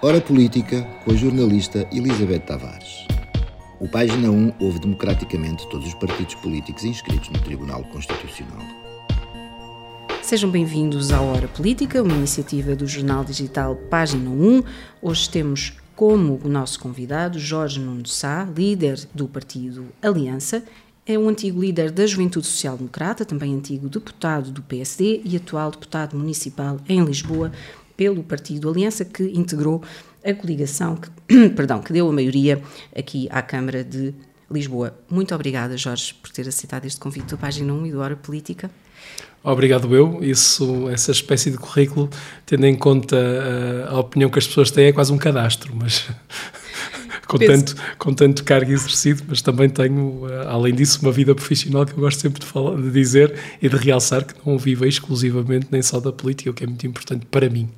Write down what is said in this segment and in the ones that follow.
Hora Política com a jornalista Elizabeth Tavares. O Página 1 ouve democraticamente todos os partidos políticos inscritos no Tribunal Constitucional. Sejam bem-vindos à Hora Política, uma iniciativa do jornal digital Página 1. Hoje temos como o nosso convidado Jorge Nuno Sá, líder do partido Aliança. É um antigo líder da Juventude Social Democrata, também antigo deputado do PSD e atual deputado municipal em Lisboa pelo partido Aliança, que integrou a coligação que, perdão, que deu a maioria aqui à Câmara de Lisboa. Muito obrigada, Jorge, por ter aceitado este convite do Página 1 e do Hora Política. Obrigado eu. Isso, essa espécie de currículo, tendo em conta a, a opinião que as pessoas têm, é quase um cadastro, mas com, tanto, com tanto cargo exercido, mas também tenho, além disso, uma vida profissional que eu gosto sempre de, falar, de dizer e de realçar que não vivo exclusivamente nem só da política, o que é muito importante para mim.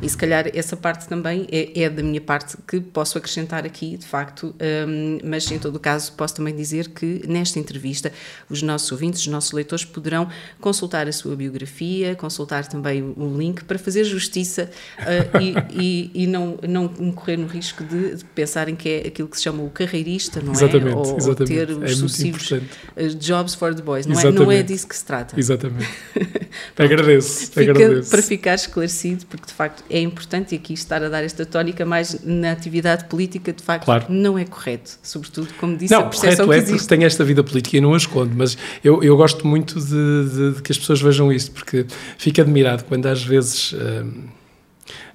E se calhar essa parte também é, é da minha parte que posso acrescentar aqui, de facto, um, mas em todo o caso posso também dizer que nesta entrevista os nossos ouvintes, os nossos leitores poderão consultar a sua biografia, consultar também o link para fazer justiça uh, e, e, e, não, não correr no risco de, de, pensarem que é aquilo que se chama o carreirista, não exatamente, é? Ou, exatamente. ou ter os é sucessivos jobs for the boys, não é, não é disso que se trata. Exatamente. agradeço, Fica agradeço. Para ficar esclarecido, porque de facto facto é importante aqui estar a dar esta tónica, mas na atividade política, de facto, claro. não é correto. Sobretudo, como disse, não, a percepção correto que é porque tenho esta vida política e não a escondo, mas eu, eu gosto muito de, de, de, que as pessoas vejam isto, porque fico admirado quando às vezes. Hum,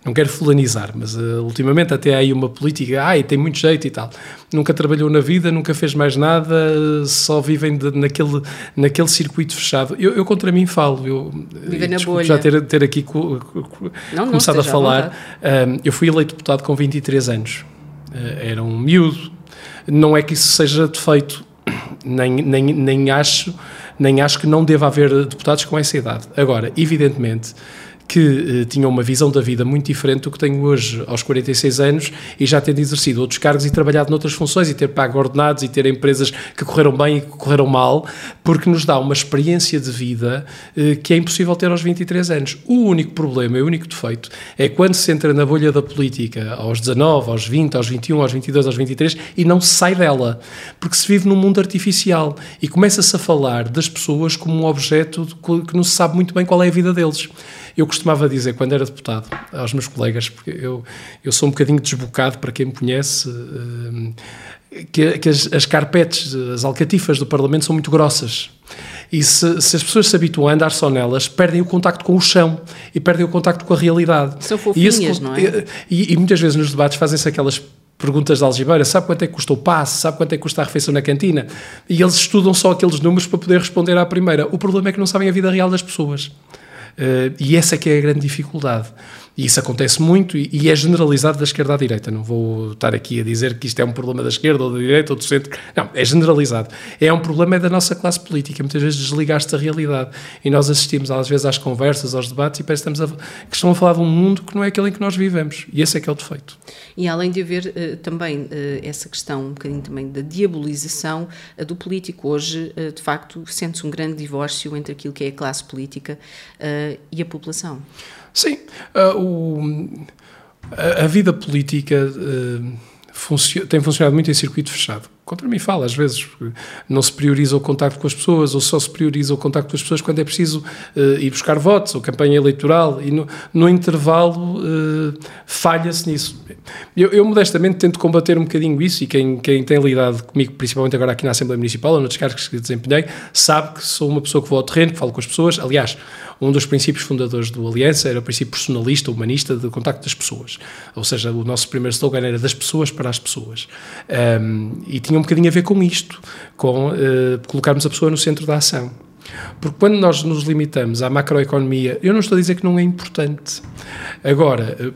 não quero fulanizar, mas uh, ultimamente até há aí uma política, ai, tem muito jeito e tal. Nunca trabalhou na vida, nunca fez mais nada, só vivem de, naquele, naquele circuito fechado. Eu, eu contra mim falo, eu Vive na bolha. já ter, ter aqui co, co, não, começado não, a falar. Uh, eu fui eleito deputado com 23 anos, uh, era um miúdo. Não é que isso seja defeito, nem, nem, nem, acho, nem acho que não deva haver deputados com essa idade. Agora, evidentemente que eh, tinham uma visão da vida muito diferente do que tenho hoje, aos 46 anos, e já tendo exercido outros cargos e trabalhado noutras funções, e ter pago ordenados, e ter empresas que correram bem e que correram mal, porque nos dá uma experiência de vida eh, que é impossível ter aos 23 anos. O único problema, o único defeito, é quando se entra na bolha da política aos 19, aos 20, aos 21, aos 22, aos 23 e não se sai dela, porque se vive num mundo artificial e começa-se a falar das pessoas como um objeto que não se sabe muito bem qual é a vida deles. Eu costumava dizer, quando era deputado, aos meus colegas, porque eu, eu sou um bocadinho desbocado, para quem me conhece, eh, que, que as, as, carpetes, as alcatifas do Parlamento são muito grossas. E se, se, as pessoas se habituam a andar só nelas, perdem o contacto com o chão e perdem o contacto com a realidade. São fofinhas, e esse, não é? E, e, muitas vezes nos debates fazem-se aquelas perguntas de algibeira, sabe quanto é que custa o passe, sabe quanto é que custa a refeição na cantina? E eles estudam só aqueles números para poder responder à primeira. O problema é que não sabem a vida real das pessoas. Uh, e essa é que é a grande dificuldade. E isso acontece muito e, e, é generalizado da esquerda à direita. Não vou estar aqui a dizer que isto é um problema da esquerda ou da direita ou do centro. Não, é generalizado. É um problema da nossa classe política. Muitas vezes desligaste da realidade. E nós assistimos às vezes às conversas, aos debates e parece que, estamos a, que estão a falar de um mundo que não é aquele em que nós vivemos. E esse é que é o defeito. E além de haver uh, também uh, essa questão, um bocadinho também da diabolização uh, do político, hoje, de facto, sente-se um grande divórcio entre aquilo que é a classe política e a população. Sim. O, a, a, vida política funcio tem funcionado muito em circuito fechado. Contra mim fala, às vezes, não se prioriza o contacto com as pessoas, ou só se prioriza o contacto com as pessoas quando é preciso uh, ir buscar votos, ou campanha eleitoral, e no, no intervalo uh, falha-se nisso. Eu, eu, modestamente, tento combater um bocadinho isso, e quem, quem tem lidado comigo, principalmente agora aqui na Assembleia Municipal, ou noutros cargos que desempenhei, sabe que sou uma pessoa que vou ao terreno, que falo com as pessoas. Aliás, um dos princípios fundadores do Aliança era o princípio personalista, humanista, de contacto das pessoas. Ou seja, o nosso primeiro slogan era das pessoas para as pessoas. Um, e tinha um bocadinho a ver com isto, com uh, colocarmos a pessoa no centro da ação. Porque quando nós nos limitamos à macroeconomia, eu não estou a dizer que não é importante. Agora, eh,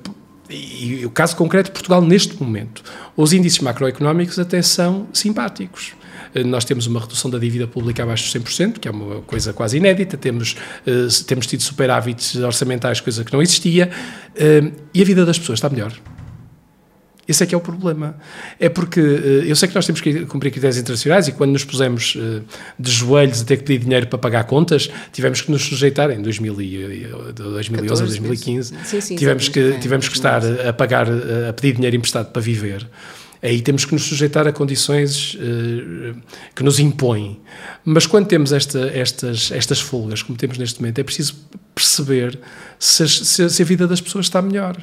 e, o caso concreto de Portugal neste momento, os índices macroeconómicos até são simpáticos. Eh, nós temos uma redução da dívida pública abaixo de 100%, que é uma coisa quase inédita, temos, uh, temos tido superávites orçamentais, coisa que não existia, uh, e a vida das pessoas está melhor. Esse é que é o problema. É porque eu sei que nós temos que cumprir critérios internacionais e quando nos pusemos de joelhos a ter que pedir dinheiro para pagar contas, tivemos que nos sujeitar em 2000 e, 2011 a 2015. Sim, sim, tivemos, que, tivemos que estar a pagar, a pedir dinheiro emprestado para viver aí temos que nos sujeitar a condições uh, que nos impõem. Mas quando temos esta, estas, estas folgas, como temos neste momento, é preciso perceber se, se, se a vida das pessoas está melhor.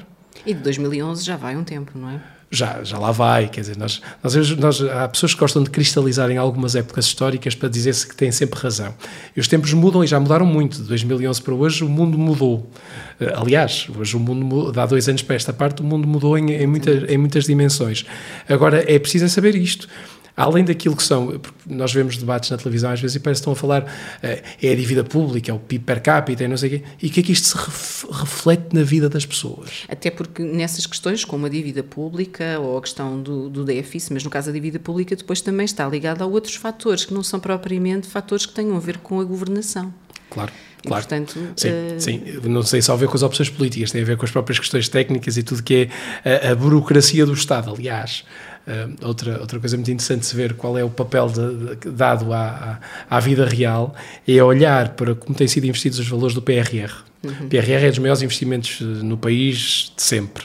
E de 2011 já vai um tempo, não é? Já, já lá vai, quer dizer, nós, nós, nós, há pessoas que gostam de cristalizar em algumas épocas históricas para dizer-se que têm sempre razão. E os tempos mudam e já mudaram muito. De 2011 para hoje o mundo mudou. Eh, aliás, hoje o mundo, há dois anos para esta parte, o mundo mudou em, em, muita, em muitas dimensões. Agora, é preciso saber isto além daquilo que são, nós vemos debates na televisão às vezes e parece que estão a falar é a dívida pública, é o PIB per capita, e não sei o quê, e o que é que isto se reflete na vida das pessoas? Até porque nessas questões, como a dívida pública ou a questão do, do déficit, mas no caso da dívida pública, depois também está ligada a outros fatores que não são propriamente fatores que tenham a ver com a governação. Claro. Claro. E, portanto, sim, uh... sim, não sei só a ver com as opções políticas, tem a ver com as próprias questões técnicas e tudo que é a, a burocracia do Estado. Aliás, Uh, outra, outra coisa muito interessante de se ver qual é o papel de, de, dado à, à, à, vida real é olhar para como têm sido investidos os valores do PRR. Uhum. O PRR é dos maiores investimentos eh, no país de sempre.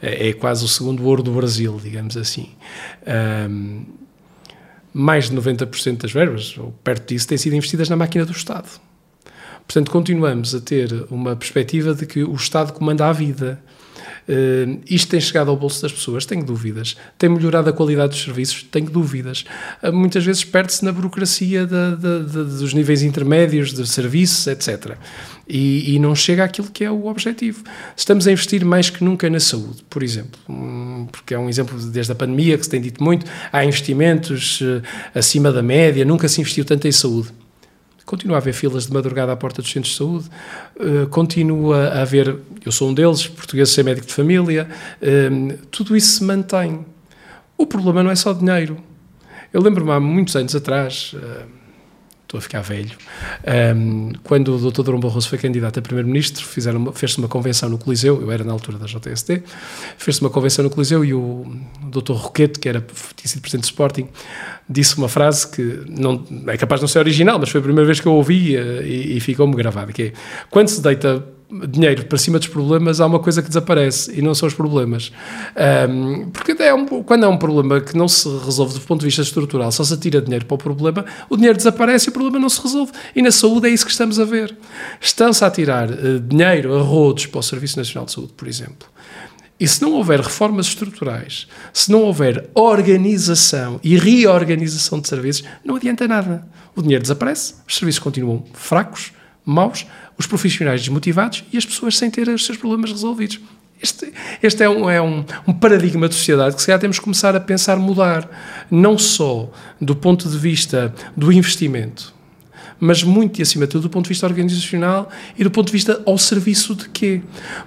É, é quase o segundo ouro do Brasil, digamos assim. Um, mais de 90% das verbas, ou perto disso, têm sido investidas na máquina do Estado. Portanto, continuamos a ter uma perspectiva de que o Estado comanda a vida Uh, isto tem chegado ao bolso das pessoas? Tenho dúvidas. Tem melhorado a qualidade dos serviços? Tenho dúvidas. Uh, muitas vezes perde-se na burocracia dos níveis intermédios de serviços, etc. E, e, não chega àquilo que é o objetivo. Estamos a investir mais que nunca na saúde, por exemplo, um, porque é um exemplo desde a pandemia que se tem dito muito, há investimentos uh, acima da média, nunca se investiu tanto em saúde. Continua a haver filas de madrugada à porta dos centros de saúde, uh, continua a haver, eu sou um deles, português sem médico de família, uh, tudo isso se mantém. O problema não é só dinheiro. Eu lembro-me há muitos anos atrás, uh, estou a ficar velho, um, quando o Dr. Durão Barroso foi candidato a primeiro-ministro, fez-se uma convenção no Coliseu, eu era na altura da JST, fez-se uma convenção no Coliseu e o Dr. Roquete, que era, tinha sido presidente do Sporting, disse uma frase que não, é capaz de não ser original, mas foi a primeira vez que eu ouvi eh, e, e ficou-me gravado, que é, quando se deita dinheiro para cima dos problemas, há uma coisa que desaparece e não são os problemas. Um, porque é um, quando é um problema que não se resolve do ponto de vista estrutural, só se tira dinheiro para o problema, o dinheiro desaparece e o problema não se resolve. E na saúde é isso que estamos a ver. Estão-se a tirar uh, dinheiro a rodos para o Serviço Nacional de Saúde, por exemplo. E se não houver reformas estruturais, se não houver organização e reorganização de serviços, não adianta nada. O dinheiro desaparece, os serviços continuam fracos, maus, os profissionais desmotivados e as pessoas sem ter os seus problemas resolvidos. Este, este é, um, é um, um, paradigma de sociedade que se calhar temos que começar a pensar mudar, não só do ponto de vista do investimento, mas muito e acima de tudo do ponto de vista organizacional e do ponto de vista ao serviço de quê?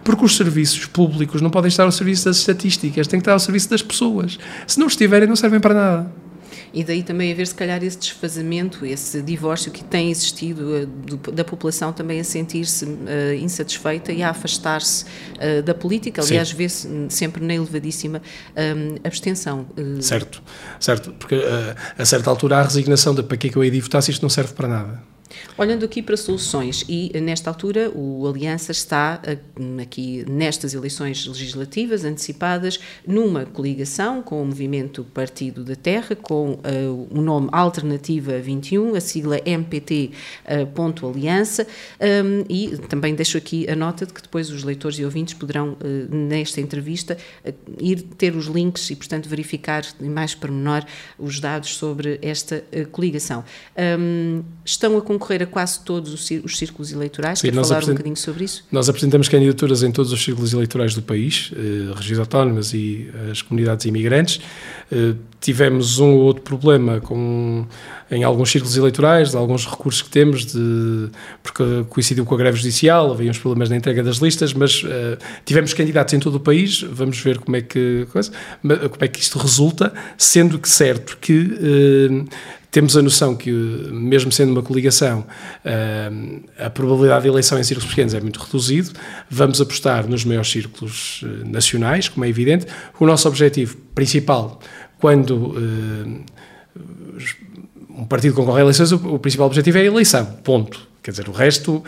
Porque os serviços públicos não podem estar ao serviço das estatísticas, têm que estar ao serviço das pessoas. Se não estiverem, não servem para nada. E daí também haver, se calhar, esse desfazamento, esse divórcio que tem existido do, da população também a sentir-se uh, insatisfeita e a afastar-se uh, da política. Aliás, vê-se sempre na elevadíssima um, abstenção. Certo, certo, porque a certa altura há a resignação de para que é que eu hei de votar se isto não serve para nada. Olhando aqui para soluções, e nesta altura o Aliança está aqui nestas eleições legislativas antecipadas numa coligação com o Movimento Partido da Terra, com uh, o nome Alternativa 21, a sigla MPT uh, ponto Aliança, um, e também deixo aqui a nota de que depois os leitores e ouvintes poderão, uh, nesta entrevista, ir ter os links e, portanto, verificar em mais pormenor os dados sobre esta coligação. Um, estão a concorrer a quase todos os círculos eleitorais. Sim, Quer falar um bocadinho sobre isso? Nós apresentamos candidaturas em todos os círculos eleitorais do país, eh, regiões autónomas e as comunidades imigrantes. Eh, tivemos um ou outro problema com, em alguns círculos eleitorais, alguns recursos que temos, de, porque coincidiu com a greve judicial, havia uns problemas na entrega das listas, mas uh, tivemos candidatos em todo o país, vamos ver como é que, coisa, como é que isto resulta, sendo que certo que uh, temos a noção que, mesmo sendo uma coligação, uh, a probabilidade de eleição em círculos pequenos é muito reduzido. Vamos apostar nos maiores círculos uh, nacionais, como é evidente. O nosso objetivo principal, quando uh, um partido concorre a eleições, o principal objetivo é a eleição, ponto. Quer dizer, o resto,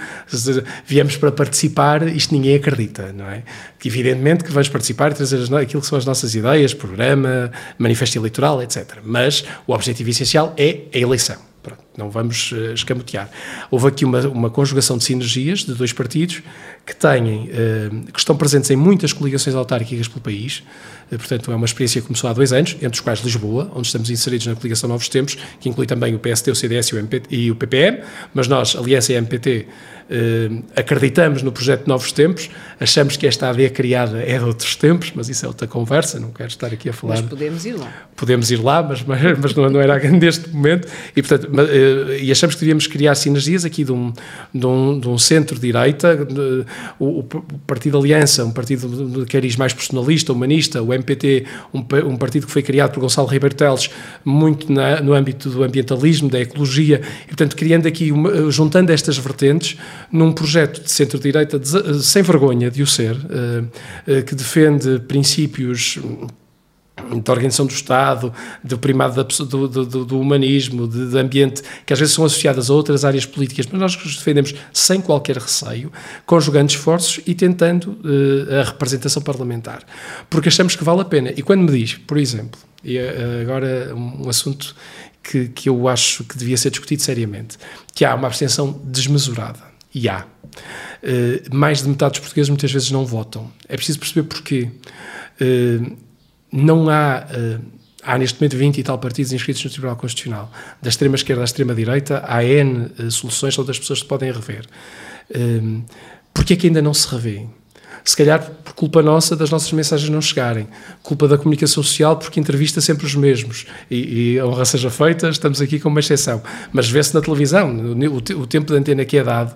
viemos para participar, isto ninguém acredita, não é? Que evidentemente que vamos participar e trazer aquilo que são as nossas ideias, programa, manifesto eleitoral, etc. Mas o objetivo essencial é a eleição. Pronto, não vamos uh, escamotear. Houve aqui uma, uma conjugação de sinergias de dois partidos que têm, uh, que estão presentes em muitas coligações autárquicas pelo país, uh, portanto é uma experiência que começou há dois anos, entre os quais Lisboa, onde estamos inseridos na coligação Novos Tempos, que inclui também o PST, o CDS e o, MP, e o PPM, mas nós, Aliança e MPT, acreditamos no projeto Novos Tempos, achamos que esta AD criada é de outros tempos, mas isso é outra conversa, não quero estar aqui a falar. Mas podemos ir lá. Podemos ir lá, mas, mas, mas não, não, era neste momento, e, portanto, uh, e achamos que devíamos criar sinergias aqui de um, de um, de um centro-direita, o, o, Partido Aliança, um partido de cariz mais personalista, humanista, o MPT, um, um, partido que foi criado por Gonçalo Ribeiro Teles, muito na, no âmbito do ambientalismo, da ecologia, e, portanto, criando aqui, uma, juntando estas vertentes, num projeto de centro-direita sem vergonha de o ser, eh, eh, que defende princípios da organização do Estado, do primado do, do, do, humanismo, de, de, ambiente, que às vezes são associadas a outras áreas políticas, mas nós os defendemos sem qualquer receio, conjugando esforços e tentando uh, a representação parlamentar, porque achamos que vale a pena. E quando me diz, por exemplo, e agora um assunto que, que eu acho que devia ser discutido seriamente, que há uma abstenção desmesurada e há. Uh, mais de metade dos portugueses muitas vezes não votam. É preciso perceber porquê. Uh, não há. Uh, há neste momento 20 e tal partidos inscritos no Tribunal Constitucional. Da extrema esquerda à extrema direita, há N soluções onde as pessoas se podem rever. Porquê é que ainda não se revêem? Se calhar por culpa nossa das nossas mensagens não chegarem, culpa da comunicação social porque entrevista sempre os mesmos. E, e a honra seja feita, estamos aqui com uma exceção, mas vê-se na televisão, o, o, tempo de antena que é dado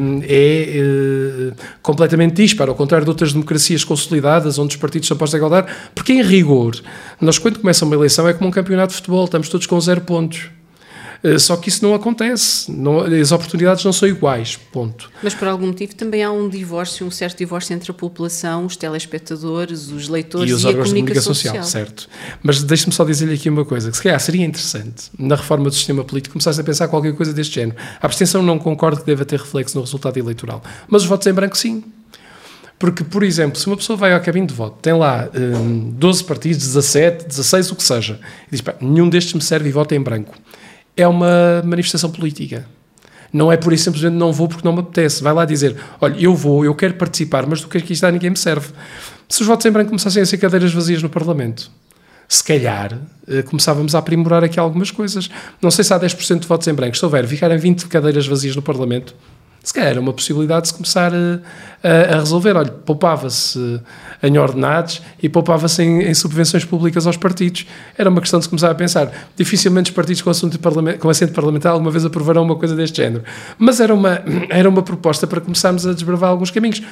hum, é uh, completamente disparo, ao contrário de outras democracias consolidadas onde os partidos são postos a igualdade, porque em rigor, nós quando começa uma eleição é como um campeonato de futebol, estamos todos com zero pontos. Eh, só que isso não acontece, não, as oportunidades não são iguais, ponto. Mas por algum motivo também há um divórcio, um certo divórcio entre a população, os telespectadores, os leitores e, os e a comunicação, comunicação social, social. Certo. Mas deixe-me só dizer-lhe aqui uma coisa, que se calhar seria interessante, na reforma do sistema político, começasse a pensar qualquer coisa deste género. A abstenção não concordo que deva ter reflexo no resultado eleitoral, mas os votos em branco sim. Porque, por exemplo, se uma pessoa vai ao cabinho de voto, tem lá um, 12 partidos, 17, 16, o que seja, e diz, nenhum destes me serve e vota em branco é uma manifestação política. Não é por isso simplesmente não vou porque não me apetece. Vai lá dizer: olha, eu vou, eu quero participar, mas do que aqui está ninguém me serve. Se os votos em branco começassem a ser cadeiras vazias no Parlamento, se calhar eh, começávamos a aprimorar aqui algumas coisas. Não sei se há 10% de votos em branco. Se houver, ficarem 20 cadeiras vazias no Parlamento, se calhar era uma possibilidade de se começar a, a, a resolver. Olha, poupava-se em ordenados e poupava-se em, em, subvenções públicas aos partidos. Era uma questão de se começar a pensar. Dificilmente os partidos com, assunto com assento parlamentar alguma vez aprovarão uma coisa deste género. Mas era uma, era uma proposta para começarmos a desbravar alguns caminhos.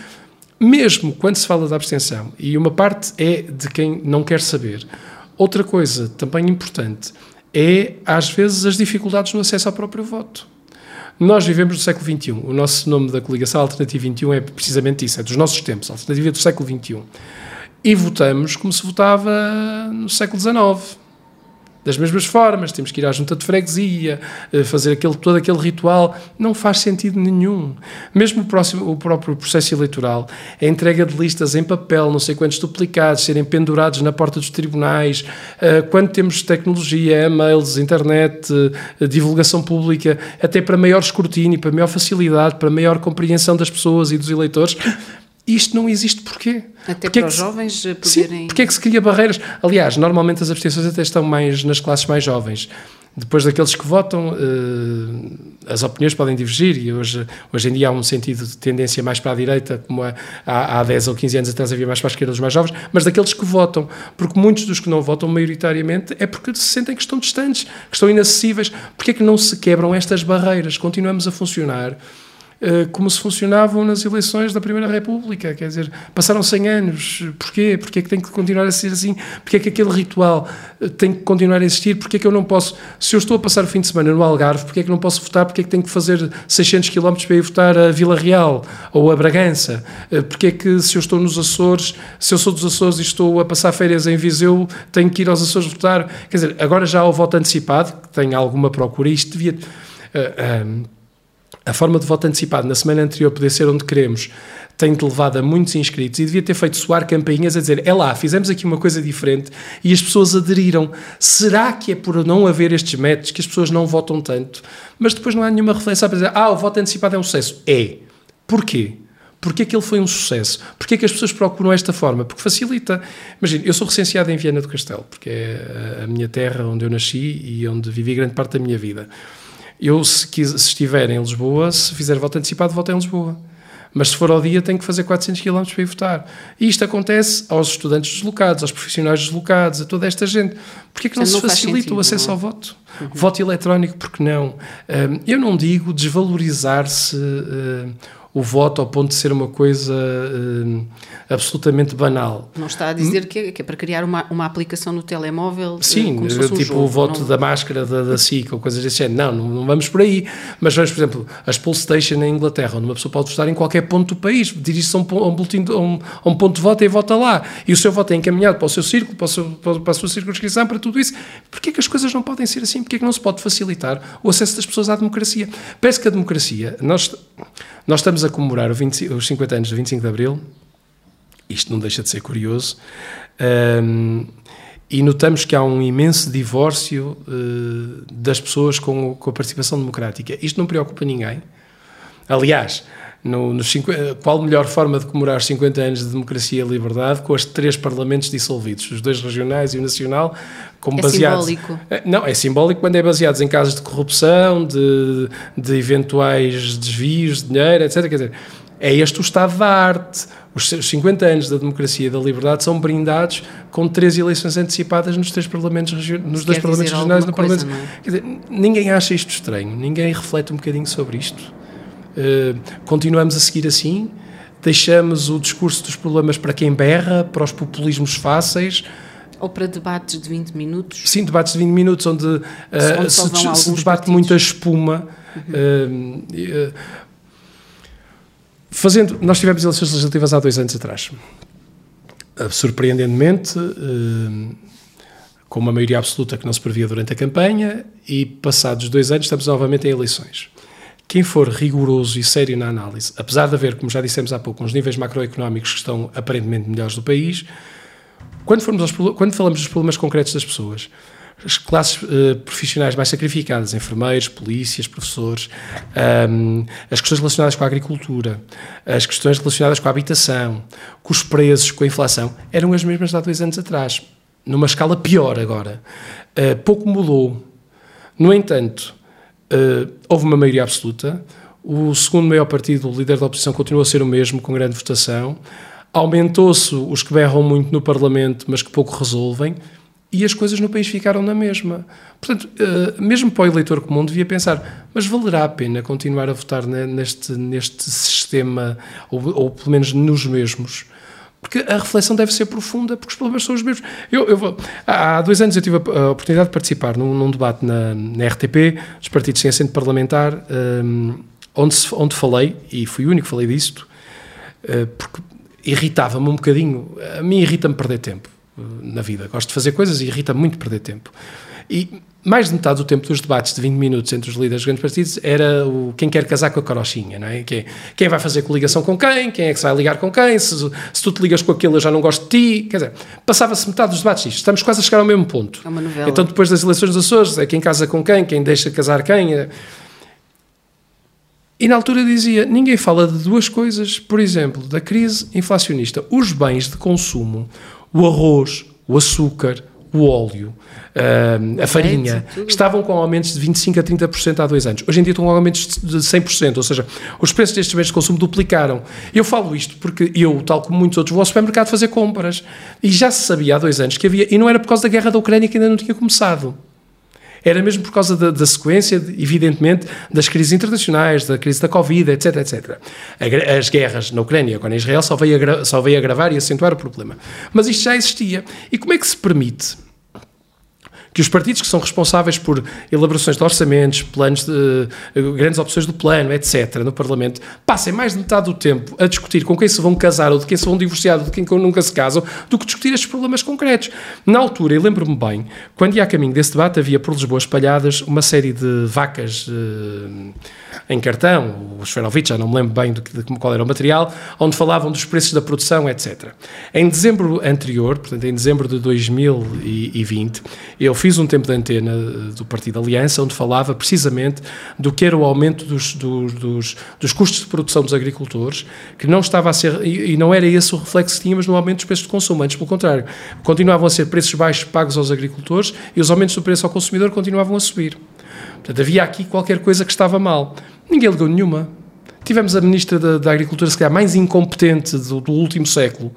Mesmo quando se fala da abstenção, e uma parte é de quem não quer saber, outra coisa também importante é, às vezes, as dificuldades no acesso ao próprio voto. Nós vivemos no século XXI. O nosso nome da coligação Alternativa 21 é precisamente isso, é dos nossos tempos, Alternativa do século XXI. E votamos como se votava no século XIX das mesmas formas, temos que ir à junta de freguesia, eh, fazer aquele, todo aquele ritual, não faz sentido nenhum. Mesmo o, próximo, o próprio processo eleitoral, a entrega de listas em papel, não sei quantos duplicados, serem pendurados na porta dos tribunais, eh, quando temos tecnologia, e-mails, internet, eh, divulgação pública, até para maior escrutínio, para maior facilidade, para maior compreensão das pessoas e dos eleitores, isto não existe porquê? Até porque para os jovens poderem... Sim, porque é que se cria barreiras? Aliás, normalmente as abstenções até estão mais nas classes mais jovens. Depois daqueles que votam, uh, as opiniões podem divergir e hoje, hoje em dia há um sentido de tendência mais para a direita, como há, há 10 ou 15 anos atrás havia mais para a esquerda dos mais jovens, mas daqueles que votam, porque muitos dos que não votam maioritariamente é porque se sentem que estão distantes, que estão inacessíveis. Porque é que não se quebram estas barreiras? Continuamos a funcionar como se funcionavam nas eleições da Primeira República. Quer dizer, passaram 100 anos. Porquê? Porquê é que tem que continuar a ser assim? Porquê é que aquele ritual uh, tem que continuar a existir? Porquê é que eu não posso, se eu estou a passar o fim de semana no Algarve, porquê é que não posso votar? Porquê é que tenho que fazer 600 km para ir votar a Vila Real ou a Bragança? Uh, porquê é que se eu estou nos Açores, se eu sou dos Açores e estou a passar férias em Viseu, tenho que ir aos Açores votar? Quer dizer, agora já há o voto antecipado, que tem alguma procura, isto devia uh, a forma de voto antecipado na semana anterior poder ser onde queremos tem levado a muitos inscritos e devia ter feito soar campainhas a dizer é lá, fizemos aqui uma coisa diferente e as pessoas aderiram. Será que é por não haver estes métodos que as pessoas não votam tanto? Mas depois não há nenhuma reflexão para dizer ah, o voto antecipado é um sucesso. É. Porquê? Porquê que ele foi um sucesso? Porquê que as pessoas procuram esta forma? Porque facilita. Imagina, eu sou recenseado em Viana do Castelo, porque é a minha terra onde eu nasci e onde vivi grande parte da minha vida. Eu, se, quis, se estiver em Lisboa, se fizer voto antecipado, voto em Lisboa. Mas se for ao dia, tenho que fazer 400 km para ir votar. E isto acontece aos estudantes deslocados, aos profissionais deslocados, a toda esta gente. Porquê que não, não se facilita sentido, o acesso ao voto? Uhum. Voto eletrónico, porque não? eu não digo desvalorizar-se o voto ao ponto de ser uma coisa uh, absolutamente banal. Não está a dizer que é, que é para criar uma, uma aplicação no telemóvel? Eh, Sim, tipo um jogo, o voto não... da máscara da, da SIC ou coisas desse género. Não, não, vamos por aí. Mas vamos, por exemplo, as poll station em Inglaterra, onde uma pessoa pode votar em qualquer ponto do país, dirige-se a um, a, um um, a um ponto de voto e vota lá. E o seu voto é encaminhado para o seu círculo, para, o seu, para a sua circunscrição, para tudo isso. Porquê que as coisas não podem ser assim? Porquê que não se pode facilitar o acesso das pessoas à democracia? Parece que a democracia, nós, nós estamos a comemorar 20, os 50 anos do 25 de Abril, isto não deixa de ser curioso, um, e notamos que há um imenso divórcio uh, das pessoas com, com, a participação democrática. Isto não preocupa ninguém. Aliás, no, no qual melhor forma de comemorar os 50 anos de democracia e liberdade com os três parlamentos dissolvidos, os dois regionais e o nacional, como é baseados... simbólico. É, não, é simbólico quando é baseados em casos de corrupção, de, de eventuais desvios de dinheiro, etc. Quer dizer, é este o estado da arte. Os 50 anos da democracia e da liberdade são brindados com três eleições antecipadas nos três parlamentos nos dois parlamentos regionais no parlamento. Coisa, é? Quer dizer, ninguém acha isto estranho, ninguém reflete um bocadinho sobre isto. Uh, continuamos a seguir assim, deixamos o discurso dos problemas para quem berra, para os populismos fáceis. Ou para debates de 20 minutos? Sim, debates de 20 minutos, onde, uh, se, se, debate partidos. muita espuma. Uhum. Uh, Fazendo, nós tivemos eleições legislativas há dois anos atrás. Surpreendentemente, ah, com uma maioria absoluta que não se previa durante a campanha, e passados dois anos estamos novamente em eleições. Quem for rigoroso e sério na análise, apesar de haver, como já dissemos há pouco, uns níveis macroeconómicos que estão aparentemente melhores do país, quando, formos aos, quando falamos dos problemas concretos das pessoas, as classes uh, profissionais mais sacrificadas, enfermeiros, polícias, professores, um, as questões relacionadas com a agricultura, as questões relacionadas com a habitação, com os preços, com a inflação, eram as mesmas há dois anos atrás, numa escala pior agora. Uh, pouco mudou. No entanto, uh, houve uma maioria absoluta, o segundo maior partido, o líder da oposição, continuou a ser o mesmo, com grande votação, aumentou-se os que berram muito no Parlamento, mas que pouco resolvem, e as coisas no país ficaram na mesma. Portanto, uh, mesmo para o eleitor comum devia pensar, mas valerá a pena continuar a votar neste, neste sistema, ou, ou pelo menos nos mesmos? Porque a reflexão deve ser profunda, porque os problemas são os mesmos. Eu, eu, há dois anos eu tive a oportunidade de participar num, num debate na, na, RTP, dos partidos sem assento parlamentar, um, eh, onde, onde falei, e fui o único que falei disto, uh, porque irritava-me um bocadinho, a mim irrita-me perder tempo na vida. Gosto de fazer coisas e irrita muito perder tempo. E mais de metade do tempo dos debates de 20 minutos entre os líderes dos grandes partidos era o quem quer casar com a carochinha, não é? Quem, quem vai fazer coligação com quem, quem é que se vai ligar com quem, se, se tu te ligas com aquele eu já não gosto de ti, quer dizer, passava-se metade dos debates disto. Estamos quase a chegar ao mesmo ponto. É uma novela. Então depois das eleições dos Açores é quem casa com quem, quem deixa casar quem... É... E na altura dizia: ninguém fala de duas coisas, por exemplo, da crise inflacionista. Os bens de consumo, o arroz, o açúcar, o óleo, a farinha, estavam com aumentos de 25% a 30% há dois anos. Hoje em dia estão com aumentos de 100%, ou seja, os preços destes bens de consumo duplicaram. Eu falo isto porque eu, tal como muitos outros, vou ao supermercado fazer compras. E já se sabia há dois anos que havia, e não era por causa da guerra da Ucrânia que ainda não tinha começado. Era mesmo por causa da, da sequência, evidentemente, das crises internacionais, da crise da Covid, etc, etc. As guerras na Ucrânia com Israel só veio, só veio agravar e acentuar o problema. Mas isto já existia. E como é que se permite que os partidos que são responsáveis por elaborações de orçamentos, planos de grandes opções do plano, etc., no Parlamento, passem mais de metade do tempo a discutir com quem se vão casar ou de quem se vão divorciar ou de quem nunca se casam, do que discutir estes problemas concretos. Na altura, eu lembro-me bem, quando ia a caminho desse debate, havia por Lisboa espalhadas uma série de vacas. Eh, em cartão, os Ferovitch, já não me lembro bem que, de qual era o material, onde falavam dos preços da produção, etc. Em dezembro anterior, portanto em dezembro de 2020, eu fiz um tempo de antena eh, do Partido Aliança, onde falava precisamente do que era o aumento dos, dos, dos, dos custos de produção dos agricultores, que não estava a ser, e, e não era esse o reflexo que tínhamos no aumento dos preços de consumo, antes pelo contrário, continuavam a ser preços baixos pagos aos agricultores e os aumentos do preço ao consumidor continuavam a subir. Portanto, havia aqui qualquer coisa que estava mal. Ninguém ligou nenhuma. Tivemos a Ministra da, da Agricultura, se calhar, mais incompetente do, do, último século.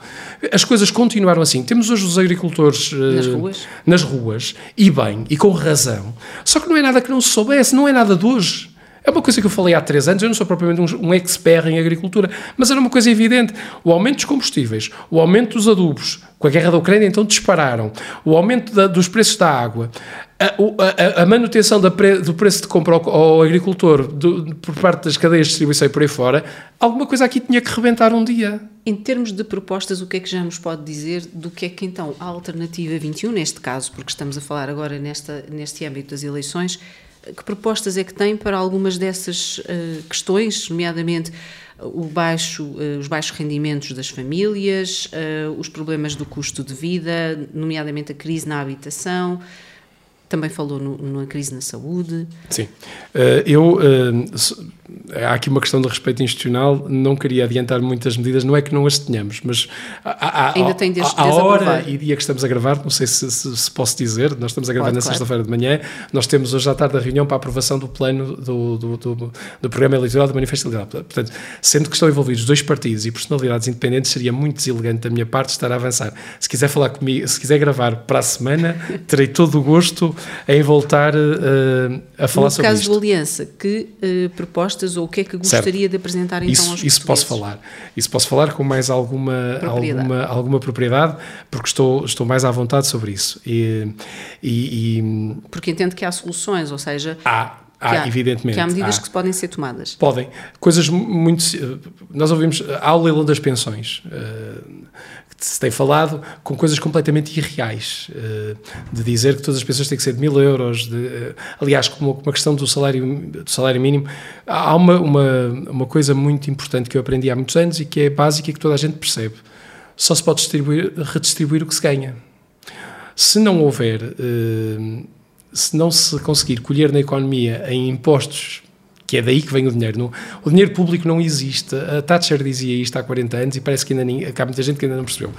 As coisas continuaram assim. Temos hoje os agricultores nas, uh, ruas. nas ruas, e bem, e com razão. Só que não é nada que não se soubesse, não é nada de hoje. É uma coisa que eu falei há três anos, eu não sou propriamente um, um expert em agricultura, mas era uma coisa evidente. O aumento dos combustíveis, o aumento dos adubos, com a guerra da Ucrânia então dispararam, o aumento da, dos preços da água, a, a, a manutenção pre, do preço de compra ao, ao agricultor do, por parte das cadeias de distribuição e por aí fora, alguma coisa aqui tinha que rebentar um dia. Em termos de propostas, o que é que já nos pode dizer do que é que então a Alternativa 21, neste caso, porque estamos a falar agora nesta, neste âmbito das eleições, que propostas é que tem para algumas dessas uh, questões, nomeadamente o baixo, uh, os baixos rendimentos das famílias, uh, os problemas do custo de vida, nomeadamente a crise na habitação, também falou no, na crise na saúde. Sim. eu há aqui uma questão de respeito institucional, não queria adiantar muitas medidas, não é que não as tenhamos, mas há, há, ainda tem desde, a hora e dia que estamos a gravar, não sei se, se, se posso dizer, nós estamos a gravar Pode, na claro. sexta-feira de manhã, nós temos hoje à tarde a reunião para a aprovação do plano do, do, do, do programa eleitoral do Manifesto Eleitoral. Portanto, sendo que estão envolvidos dois partidos e personalidades independentes, seria muito deselegante da minha parte estar a avançar. Se quiser falar comigo, se quiser gravar para a semana, terei todo o gosto em voltar uh, a falar no sobre isto. No caso do Aliança, que uh, propostas ou o que é que gostaria certo. de apresentar então isso, aos Isso posso falar. Isso posso falar com mais alguma propriedade. alguma, alguma propriedade, porque estou, estou mais à vontade sobre isso. E, e, e porque entendo que há soluções, ou seja... Há, há, há, evidentemente. Que há medidas há. que podem ser tomadas. Podem. Coisas muito. Nós ouvimos. Há o leilão das pensões. Se tem falado com coisas completamente irreais, uh, de dizer que todas as pessoas têm que ser de mil euros, de, uh, aliás, como uma questão do salário, do salário mínimo, há uma, uma, uma coisa muito importante que eu aprendi há muitos anos e que é básica e que toda a gente percebe. Só se pode distribuir, redistribuir o que se ganha. Se não houver, uh, se não se conseguir colher na economia em impostos que é daí que vem o dinheiro. o dinheiro público não existe. A Thatcher dizia isto há 40 anos e parece que ainda nem, há muita gente que ainda não percebeu.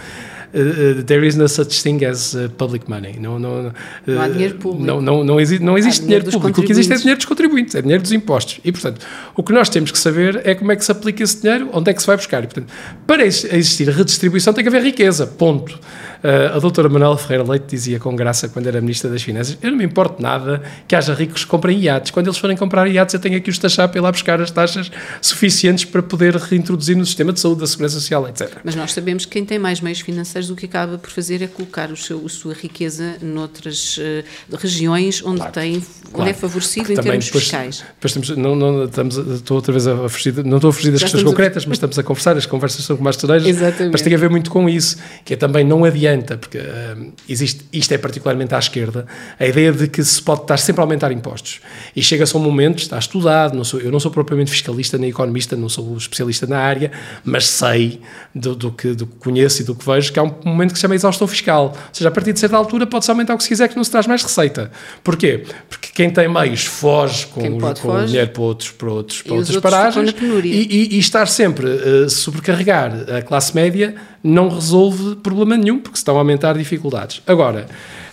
Uh, uh, there is no such thing as uh, public money. Não, não, não há dinheiro público. Não, não, não, existe, não existe dinheiro, dinheiro público. O que existe é dinheiro dos contribuintes, é dinheiro dos impostos. E, portanto, o que nós temos que saber é como é que se aplica esse dinheiro, onde é que se vai buscar. E, portanto, para existir redistribuição tem que haver riqueza. Ponto. Uh, a doutora Manuela Ferreira Leite dizia com graça, quando era Ministra das Finanças, eu não me importo nada que haja ricos que comprem iates. Quando eles forem comprar iates, eu tenho aqui os taxar para ir lá buscar as taxas suficientes para poder reintroduzir no sistema de saúde, da segurança social, etc. Mas nós sabemos que quem tem mais meios financeiros, o que acaba por fazer é colocar o seu, a sua riqueza noutras uh, regiões onde, claro, tem, claro. onde é favorecido Porque em termos depois, fiscais. Depois temos, não, não, estamos, estou outra vez a fugir, não estou a fugir das Já questões concretas, a... mas estamos a conversar, as conversas são com mais cerejas, mas tem a ver muito com isso, que é também não adianta, porque uh, existe, isto é particularmente à esquerda, a ideia de que se pode estar sempre a aumentar impostos. E chega-se a um momento, está estudado, não sou, eu não sou propriamente fiscalista nem economista, não sou especialista na área, mas sei do, do, que, do que conheço e do que vejo que há um momento que se chama exaustão fiscal. Ou seja, a partir de certa altura pode-se aumentar o que se quiser que não se traz mais receita. Porquê? Porque quem tem meios foge com, o, com foge. o dinheiro para outros, para outros, para outras paragens e, e, e, estar sempre a uh, sobrecarregar a classe média não resolve problema nenhum, porque estão a aumentar dificuldades. Agora,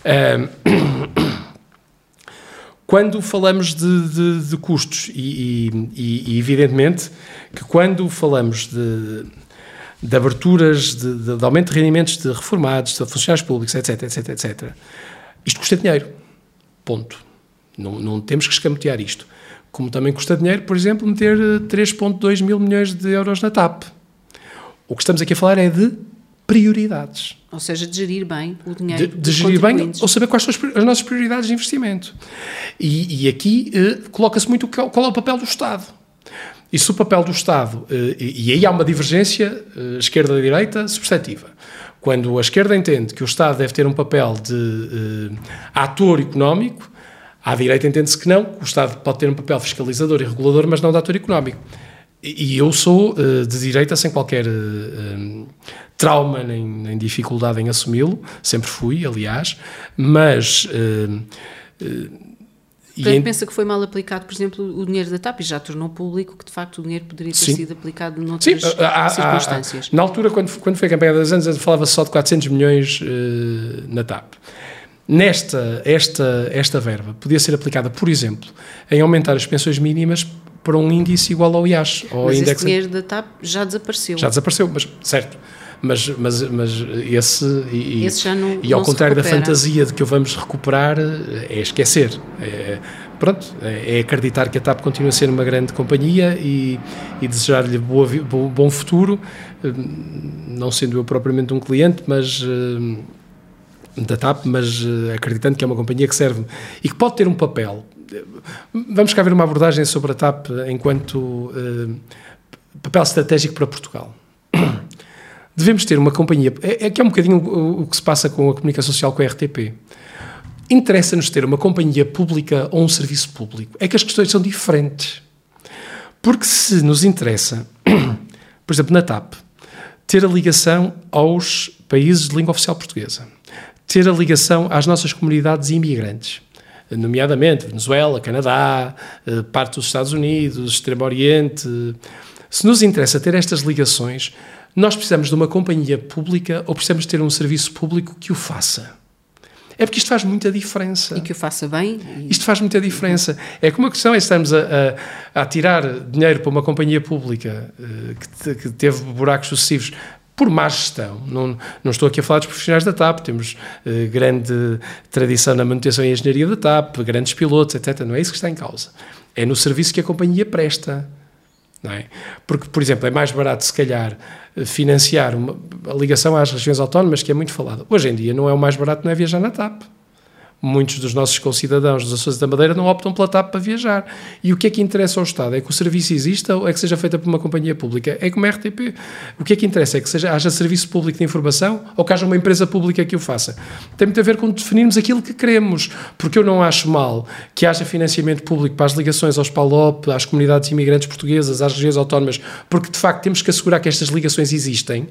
quando falamos de, de, de custos, e, e, e, evidentemente que quando falamos de, de aberturas, de, de, aumento de rendimentos de reformados, de funcionários públicos, etc, etc, etc, isto custa dinheiro. Ponto. Não, não temos que escamotear isto. Como também custa dinheiro, por exemplo, meter 3,2 mil milhões de euros na TAP. O que estamos aqui a falar é de prioridades. Ou seja, de gerir bem o dinheiro. De, de gerir bem, ou saber quais são as, as nossas prioridades de investimento. E, e aqui eh, coloca-se muito qual é o papel do Estado. E se o papel do Estado, eh, e, aí há uma divergência eh, esquerda-direita substantiva. Quando a esquerda entende que o Estado deve ter um papel de eh, ator económico, à direita entende-se que não, que o Estado pode ter um papel fiscalizador e regulador, mas não de ator económico. E eu sou de direita sem qualquer trauma nem, nem, dificuldade em assumi-lo, sempre fui, aliás, mas. Portanto, em... pensa que foi mal aplicado, por exemplo, o dinheiro da TAP e já tornou público que de facto o dinheiro poderia ter Sim. sido aplicado noutras Sim, há, circunstâncias. Há, há, na altura, quando, quando foi a campanha das anos, falava-se só de 400 milhões na TAP. Nesta esta, esta verba podia ser aplicada, por exemplo, em aumentar as pensões mínimas para um índice igual ao IAS. Ao mas esse dinheiro da TAP já desapareceu. Já desapareceu, mas certo. Mas, mas, mas esse, e, esse não, e ao contrário da fantasia de que o vamos recuperar, é esquecer. É, pronto, é, é acreditar que a TAP continua a ser uma grande companhia e, e desejar-lhe boa, bom futuro, não sendo eu propriamente um cliente, mas eh, da TAP, mas eh, acreditando que é uma companhia que serve e que pode ter um papel Vamos cá ver uma abordagem sobre a TAP enquanto uh, papel estratégico para Portugal. Devemos ter uma companhia. É, é que é um bocadinho o, o, que se passa com a comunicação social com a RTP. Interessa-nos ter uma companhia pública ou um serviço público. É que as questões são diferentes. Porque se nos interessa, por exemplo, na TAP, ter a ligação aos países de língua oficial portuguesa, ter a ligação às nossas comunidades imigrantes, nomeadamente Venezuela, Canadá, eh, parte dos Estados Unidos, Extremo Oriente. Se nos interessa ter estas ligações, nós precisamos de uma companhia pública ou precisamos ter um serviço público que o faça. É porque isto faz muita diferença. E que o faça bem. E... Isto faz muita diferença. É como a questão é estarmos a, a, a tirar dinheiro para uma companhia pública uh, que, que, teve buracos sucessivos por má gestão. Não, não estou aqui a falar dos profissionais da TAP, temos uh, grande tradição na manutenção e engenharia da TAP, grandes pilotos, etc. Não é isso que está em causa. É no serviço que a companhia presta. Não é? Porque, por exemplo, é mais barato, se calhar, financiar uma, a ligação às regiões autónomas, que é muito falada. Hoje em dia, não é o mais barato, não é viajar na TAP muitos dos nossos concidadãos dos Açores da Madeira não optam pela TAP para viajar. E o que é que interessa ao Estado? É que o serviço exista ou é que seja feita por uma companhia pública? É como a RTP. O que é que interessa? É que seja, haja serviço público de informação ou que haja uma empresa pública que o faça? Tem muito a ver com definirmos aquilo que queremos, porque eu não acho mal que haja financiamento público para as ligações aos PALOP, às comunidades imigrantes portuguesas, às regiões autónomas, porque de facto temos que assegurar que estas ligações existem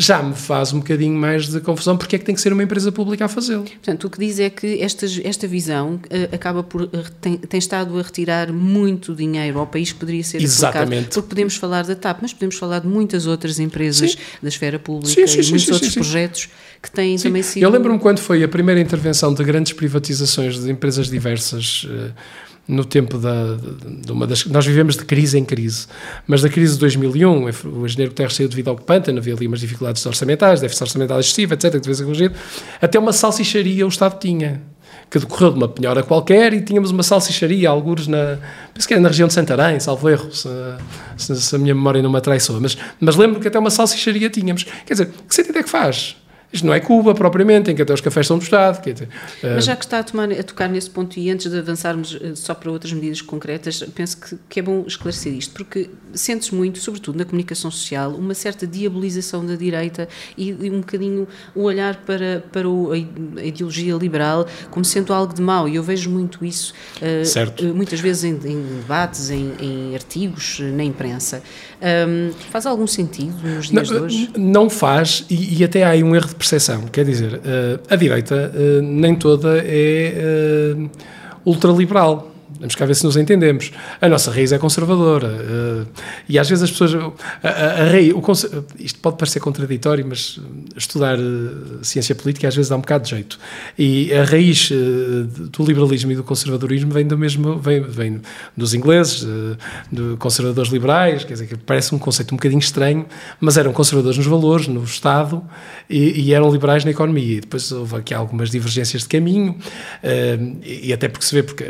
já me faz um bocadinho mais de confusão porque é que tem que ser uma empresa pública a fazê-lo. Portanto, o que diz é que esta, esta visão uh, acaba por uh, tem, tem, estado a retirar muito dinheiro ao país que poderia ser Exatamente. Aplicado, porque podemos falar da TAP, mas podemos falar de muitas outras empresas sim. da esfera pública sim, sim, e muitos outros projetos que têm também sido... Eu lembro-me quando foi a primeira intervenção de grandes privatizações de empresas diversas... Uh, no tempo da, de uma das. Nós vivemos de crise em crise, mas da crise de 2001, o engenheiro Guterres saiu devido ao pântano, havia ali umas dificuldades orçamentais, déficit orçamental excessivo, etc., que devia ser corrigido. Até uma salsicharia o Estado tinha, que decorreu de uma penhora qualquer e tínhamos uma salsicharia, alguns na. Penso que era na região de Santarém, salvo erro, se, se, se a minha memória não me atraiçoa, mas, mas lembro que até uma salsicharia tínhamos. Quer dizer, que sentido é que faz? Isto não é Cuba propriamente, em que até os cafés são do Estado. Quer dizer, Mas já que está a, tomar, a, tocar nesse ponto e antes de avançarmos eh, só para outras medidas concretas, penso que, que é bom esclarecer isto, porque sentes muito, sobretudo na comunicação social, uma certa diabolização da direita e, e um bocadinho o olhar para, para o, a ideologia liberal como sendo algo de mau. E eu vejo muito isso, uh, muitas vezes em, em debates, em, em, artigos, na imprensa. Um, faz algum sentido nos dias não, de hoje? Não faz, e, e até há aí um erro de percepção. Quer dizer, uh, a direita uh, nem toda é uh, ultraliberal. Vamos cá ver se nos entendemos. A nossa raiz é conservadora. Uh, e às vezes as pessoas. A, a, a raiz, isto pode parecer contraditório, mas estudar uh, ciência política às vezes dá um bocado de jeito. E a raiz uh, do liberalismo e do conservadorismo vem do mesmo. vem, vem dos ingleses, de conservadores liberais, quer dizer, que parece um conceito um bocadinho estranho, mas eram conservadores nos valores, no Estado, e, e eram liberais na economia. E depois houve aqui algumas divergências de caminho, e até porque se vê, porque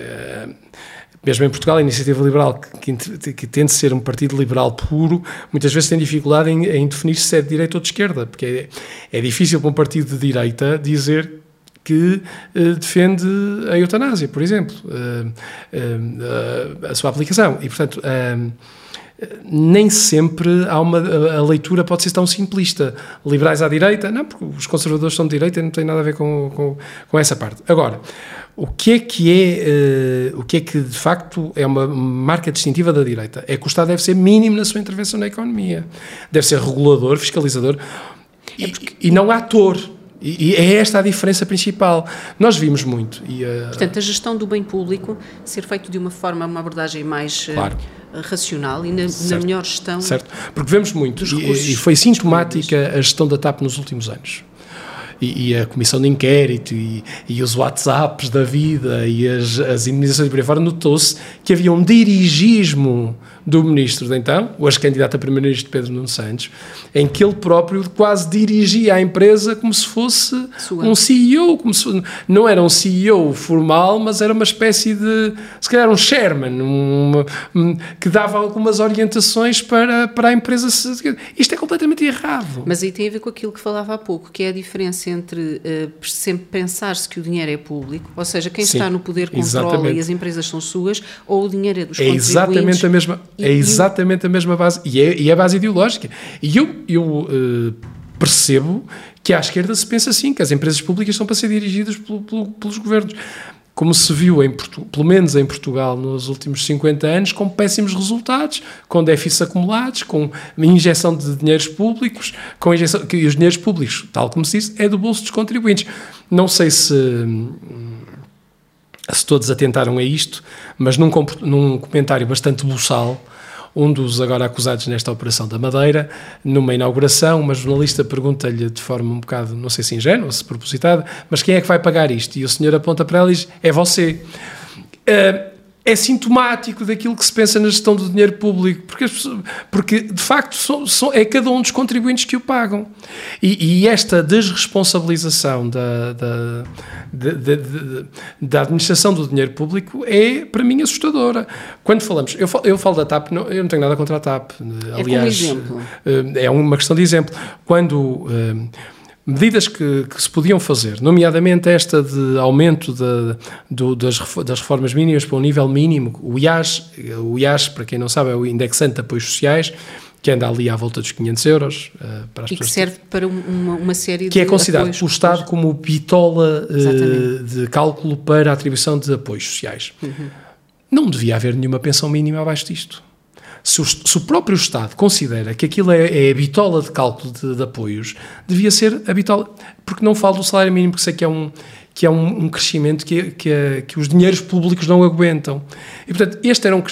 mesmo em Portugal, a iniciativa liberal, que, que, tende a ser um partido liberal puro, muitas vezes tem dificuldade em, em definir se é de direita ou de esquerda, porque é, é difícil para um partido de direita dizer que uh, defende a eutanásia, por exemplo, uh, uh, a sua aplicação. E, portanto, nem sempre há uma, a leitura pode ser tão simplista. Liberais à direita, não, porque os conservadores são de direita e não tem nada a ver com, com, com essa parte. Agora, o que é que é, uh, o que é que de facto é uma marca distintiva da direita? É que o Estado deve ser mínimo na sua intervenção na economia. Deve ser regulador, fiscalizador é porque... e, e não ator. E, e, é esta a diferença principal. Nós vimos muito. E, uh... Portanto, a gestão do bem público ser feito de uma forma, uma abordagem mais uh, claro. Racional e na, na, melhor gestão. Certo, porque vemos muito. E, e, foi sintomática a gestão da TAP nos últimos anos e, e a comissão de inquérito e, e, os WhatsApps da vida e as, as indemnizações de por aí fora, notou-se que havia um dirigismo do ministro de então, o ex-candidato a primeiro-ministro Pedro Nuno Santos, em que ele próprio quase dirigia a empresa como se fosse Sua. um CEO, como se, não era um CEO formal, mas era uma espécie de, se calhar um chairman, um, um, que dava algumas orientações para, para a empresa. Isto é completamente errado. Mas aí tem a ver com aquilo que falava há pouco, que é a diferença entre uh, sempre pensar-se que o dinheiro é público, ou seja, quem Sim, está no poder controla exatamente. e as empresas são suas, ou o dinheiro é dos é exatamente a mesma é exatamente a mesma base. E é, e é a base ideológica. E eu, eu uh, percebo que à esquerda se pensa assim, que as empresas públicas são para ser dirigidas pelo, pelo, pelos governos. Como se viu, em, pelo menos em Portugal, nos últimos 50 anos, com péssimos resultados, com déficits acumulados, com injeção de dinheiros públicos, com injeção, que os dinheiros públicos, tal como se disse, é do bolso dos contribuintes. Não sei se se todos atentaram a isto, mas num, num comentário bastante buçal, um dos agora acusados nesta operação da Madeira, numa inauguração, uma jornalista pergunta-lhe de forma um bocado, não sei se ingênua, se propositada, mas quem é que vai pagar isto? E o senhor aponta para ela e diz, é você. Uh, é sintomático daquilo que se pensa na gestão do dinheiro público, porque, porque de facto são, são, é cada um dos contribuintes que o pagam. E, e esta desresponsabilização da, da, da, da, administração do dinheiro público é, para mim, assustadora. Quando falamos, eu falo, eu falo da TAP, não, eu não tenho nada contra a TAP. Aliás, é, como exemplo. é uma questão de exemplo. Quando eh, medidas que, que, se podiam fazer, nomeadamente esta de aumento de, do, das, das, reformas mínimas para um nível mínimo, o IAS, o IAS, para quem não sabe, é o Indexante de Apoios Sociais, que anda ali à volta dos 500 euros. Uh, para as e que serve que, para uma, uma, série que de Que é considerado pelo Estado como bitola uh, de cálculo para a atribuição de apoios sociais. Uhum. Não devia haver nenhuma pensão mínima abaixo disto se o, se o, próprio Estado considera que aquilo é, é a bitola de cálculo de, de, apoios, devia ser a bitola. Porque não falo do salário mínimo, porque sei que é um, que é um, um crescimento que, que, que, os dinheiros públicos não aguentam. E, portanto, este era um.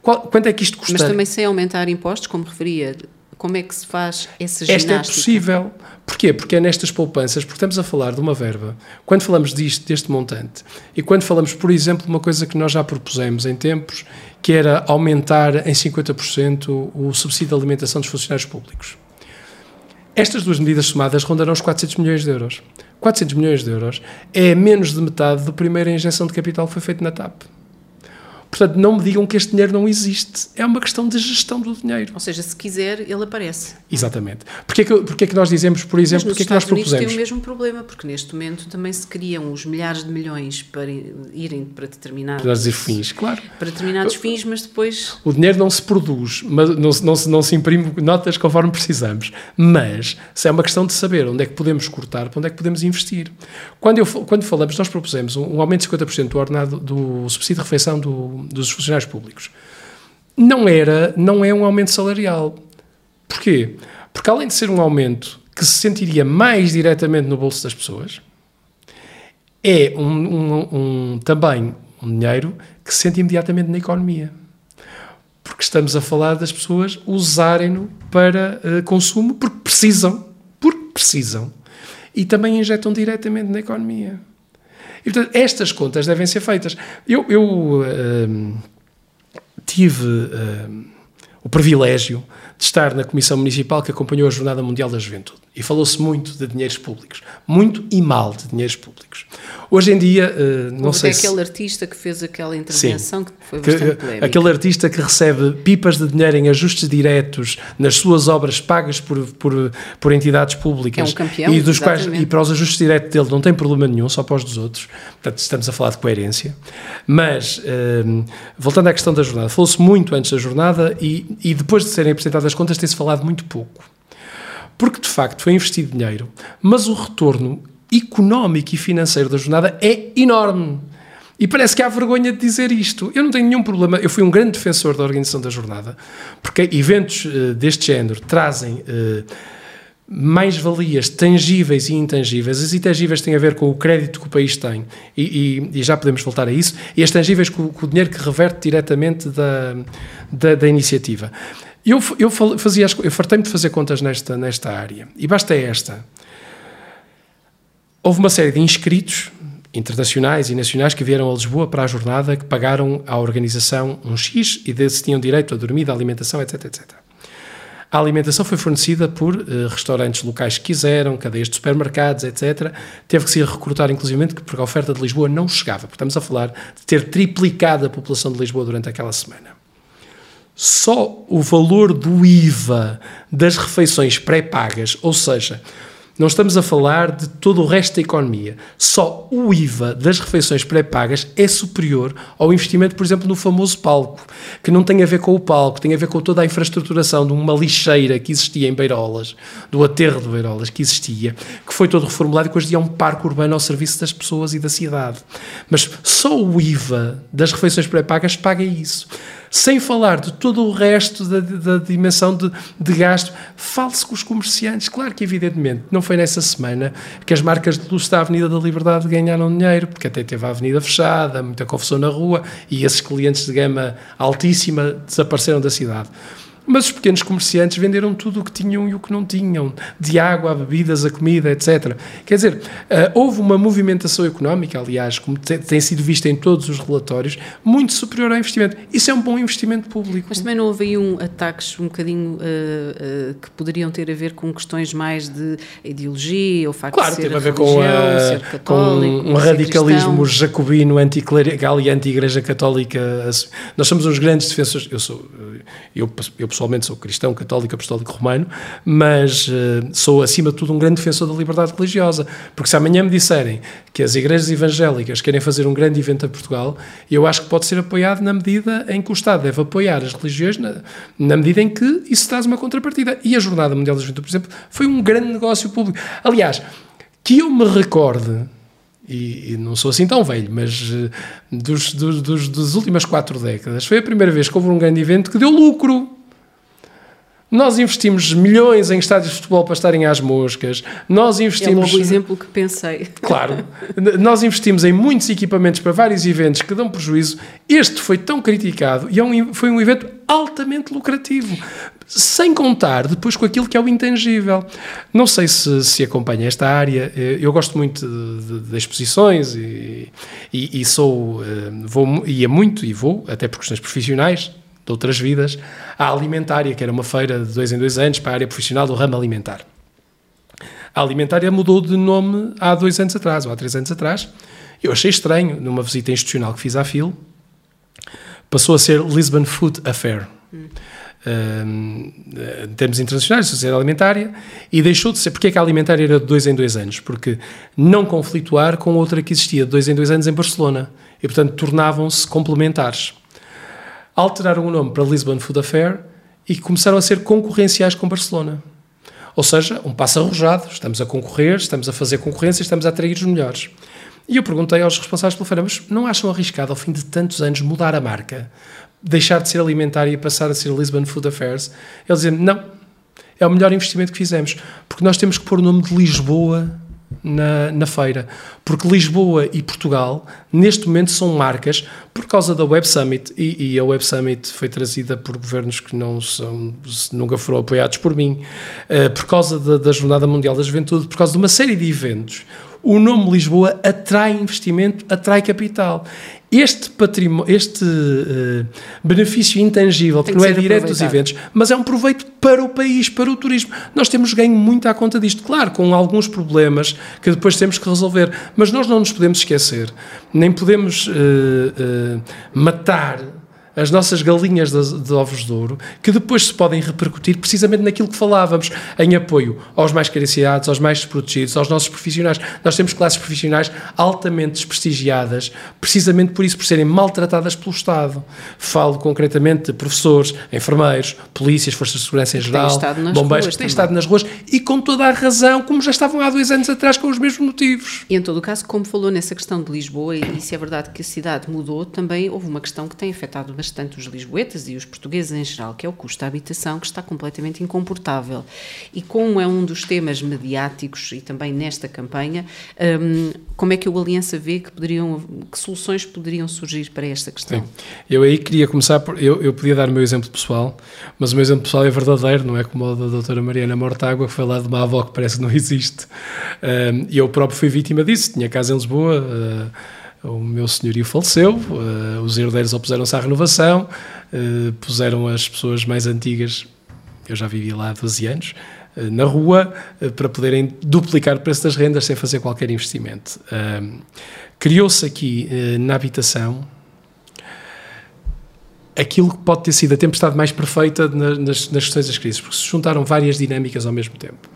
Qual, quanto é que isto custa? Mas também sem aumentar impostos, como referia, como é que se faz essa ginástica? Esta é possível. Porquê? Porque é nestas poupanças, porque estamos a falar de uma verba, quando falamos disto, deste montante, e quando falamos, por exemplo, de uma coisa que nós já propusemos em tempos, que era aumentar em 50% o subsídio de alimentação dos funcionários públicos. Estas duas medidas somadas rondarão os 400 milhões de euros. 400 milhões de euros é menos de metade da primeira injeção de capital que foi feita na TAP. Portanto, não me digam que este dinheiro não existe. É uma questão de gestão do dinheiro. Ou seja, se quiser, ele aparece. Exatamente. Porquê que, porquê que nós dizemos, por exemplo, porque é que nós propusemos? Unidos tem o mesmo problema, porque neste momento também se criam os milhares de milhões para irem para determinados... Para dizer fins, claro. Para determinados fins, mas depois... O dinheiro não se produz, mas não, não, se, não se imprime notas conforme precisamos. Mas, se é uma questão de saber onde é que podemos cortar, para onde é que podemos investir. Quando, eu, quando falamos, nós propusemos um, um aumento de 50% do ordenado, do subsídio de refeição do dos funcionários públicos, não era, não é um aumento salarial. Porquê? Porque além de ser um aumento que se sentiria mais diretamente no bolso das pessoas, é um, um, um, também um dinheiro que se sente imediatamente na economia. Porque estamos a falar das pessoas usarem-no para uh, consumo porque precisam. Porque precisam. E também injetam diretamente na economia. E, portanto, estas contas devem ser feitas. Eu, eu uh, tive uh, o privilégio de estar na Comissão Municipal que acompanhou a Jornada Mundial da Juventude. E falou-se muito de dinheiros públicos. Muito e mal de dinheiros públicos. Hoje em dia, uh, não Houve sei aquele se... artista que fez aquela intervenção Sim, que foi bastante polémica. Aquele artista que recebe pipas de dinheiro em ajustes diretos nas suas obras pagas por, por, por entidades públicas. É um campeão, e, dos quais, e para os ajustes diretos dele não tem problema nenhum, só para os dos outros. Portanto, estamos a falar de coerência. Mas, uh, voltando à questão da jornada, falou-se muito antes da jornada e, e depois de serem apresentadas as contas tem-se falado muito pouco. Porque, de facto, foi investido dinheiro, mas o retorno económico e financeiro da jornada é enorme. E parece que há vergonha de dizer isto. Eu não tenho nenhum problema. Eu fui um grande defensor da organização da jornada, porque eventos uh, deste género trazem uh, mais-valias tangíveis e intangíveis. As intangíveis têm a ver com o crédito que o país tem, e, e, e já podemos voltar a isso, e as tangíveis com, com o dinheiro que reverte diretamente da, da, da iniciativa. Eu, eu fazia, eu fartei-me de fazer contas nesta, nesta área, e basta esta. Houve uma série de inscritos internacionais e nacionais que vieram a Lisboa para a jornada, que pagaram à organização um X e desse tinham direito a dormida, alimentação, etc, etc. A alimentação foi fornecida por uh, restaurantes locais que quiseram, cadeias de supermercados, etc. Teve que se recrutar, inclusive, porque a oferta de Lisboa não chegava. Estamos a falar de ter triplicado a população de Lisboa durante aquela semana. Só o valor do IVA das refeições pré-pagas, ou seja, não estamos a falar de todo o resto da economia. Só o IVA das refeições pré-pagas é superior ao investimento, por exemplo, no famoso palco, que não tem a ver com o palco, tem a ver com toda a infraestruturação de uma lixeira que existia em Beirolas, do aterro de Beirolas que existia, que foi todo reformulado e que hoje é um parque urbano ao serviço das pessoas e da cidade. Mas só o IVA das refeições pré-pagas paga isso sem falar de todo o resto da, da dimensão de, de gasto. Fale-se com os comerciantes. Claro que, evidentemente, não foi nessa semana que as marcas de luz da Avenida da Liberdade ganharam dinheiro, porque até teve a avenida fechada, muita confusão na rua e esses clientes de gama altíssima desapareceram da cidade. Mas os pequenos comerciantes venderam tudo o que tinham e o que não tinham, de água a bebidas, a comida, etc. Quer dizer, uh, houve uma movimentação económica, aliás, como te, tem sido vista em todos os relatórios, muito superior ao investimento. Isso é um bom investimento público. Mas também não houve aí um ataques um bocadinho uh, uh, que poderiam ter a ver com questões mais de ideologia, o facto claro, de ser teve a ver religião, com, a, ser católico, com um radicalismo jacobino, anticlerical e anti-igreja católica. Nós somos uns grandes defensores. Eu sou, eu, eu pessoalmente sou cristão, católico, apostólico romano, mas uh, sou acima de tudo um grande defensor da liberdade religiosa, porque se amanhã me disserem que as igrejas evangélicas querem fazer um grande evento a Portugal, eu acho que pode ser apoiado na medida em que o Estado deve apoiar as religiões, na, na medida em que isso traz uma contrapartida. E a Jornada Mundial da Juventude, por exemplo, foi um grande negócio público. Aliás, que eu me recorde, e, e, não sou assim tão velho, mas uh, dos, dos, dos, das últimas quatro décadas, foi a primeira vez que houve um grande evento que deu lucro. Nós investimos milhões em estádios de futebol para estarem às moscas. Nós investimos. É o exemplo que pensei. Claro. Nós investimos em muitos equipamentos para vários eventos que dão prejuízo. Este foi tão criticado e é um, foi um evento altamente lucrativo. Sem contar depois com aquilo que é o intangível. Não sei se, se acompanha esta área. Eu gosto muito de, de, de exposições e, e, e sou. Eh, vou, ia muito e vou, até por questões profissionais de outras vidas, a Alimentária, que era uma feira de dois em dois anos para a área profissional do ramo alimentar. A Alimentária mudou de nome há dois anos atrás, ou há três anos atrás. Eu achei estranho, numa visita institucional que fiz à FIL, passou a ser Lisbon Food Affair. Hum. Um, em termos internacionais, Sociedade Alimentária, e deixou de ser. Porque é que a Alimentária era de dois em dois anos? Porque não conflituar com outra que existia de dois em dois anos em Barcelona. E, portanto, tornavam-se complementares alteraram o nome para Lisbon Food Affair e começaram a ser concorrenciais com Barcelona. Ou seja, um passo arrojado, estamos a concorrer, estamos a fazer concorrência, estamos a atrair os melhores. E eu perguntei aos responsáveis pela feira, mas não acham arriscado, ao fim de tantos anos, mudar a marca? Deixar de ser alimentar e passar a ser Lisbon Food Affairs? Eles dizem, não, é o melhor investimento que fizemos, porque nós temos que pôr o nome de Lisboa na, na feira, porque Lisboa e Portugal, neste momento, são marcas por causa da Web Summit, e, e a Web Summit foi trazida por governos que não são, nunca foram apoiados por mim, uh, por causa da, da Jornada Mundial da Juventude, por causa de uma série de eventos o nome Lisboa atrai investimento, atrai capital. Este património, este uh, benefício intangível, que, que não é direto dos eventos, mas é um proveito para o país, para o turismo. Nós temos ganho muito à conta disto, claro, com alguns problemas que depois temos que resolver, mas nós não nos podemos esquecer, nem podemos uh, uh, matar as nossas galinhas de, de, ovos de ouro, que depois se podem repercutir precisamente naquilo que falávamos, em apoio aos mais carenciados, aos mais desprotegidos, aos nossos profissionais. Nós temos classes profissionais altamente desprestigiadas, precisamente por isso, por serem maltratadas pelo Estado. Falo concretamente de professores, enfermeiros, polícias, forças de segurança em geral, bombeiros, que têm estado nas ruas e com toda a razão, como já estavam há dois anos atrás, com os mesmos motivos. E em todo o caso, como falou nessa questão de Lisboa, e se é verdade que a cidade mudou, também houve uma questão que tem afetado bastante os lisboetas e os portugueses em geral, que é o custo da habitação, que está completamente incomportável. E como é um dos temas mediáticos e também nesta campanha, um, como é que o Aliança vê que poderiam, que soluções poderiam surgir para esta questão? Sim. Eu aí queria começar por, eu, eu podia dar o meu exemplo pessoal, mas o meu exemplo pessoal é verdadeiro, não é como o da doutora Mariana Mortágua, que foi lá de uma avó que parece que não existe. E um, eu próprio fui vítima disso, tinha casa em Lisboa, uh, o meu senhorio faleceu, uh, os herdeiros opuseram-se à renovação, uh, puseram as pessoas mais antigas, eu já vivi lá há 12 anos, uh, na rua para poderem duplicar o preço das rendas sem fazer qualquer investimento. Criou-se aqui na habitação aquilo que pode ter sido a tempestade mais perfeita nas, nas questões das crises, porque se juntaram várias dinâmicas ao mesmo tempo.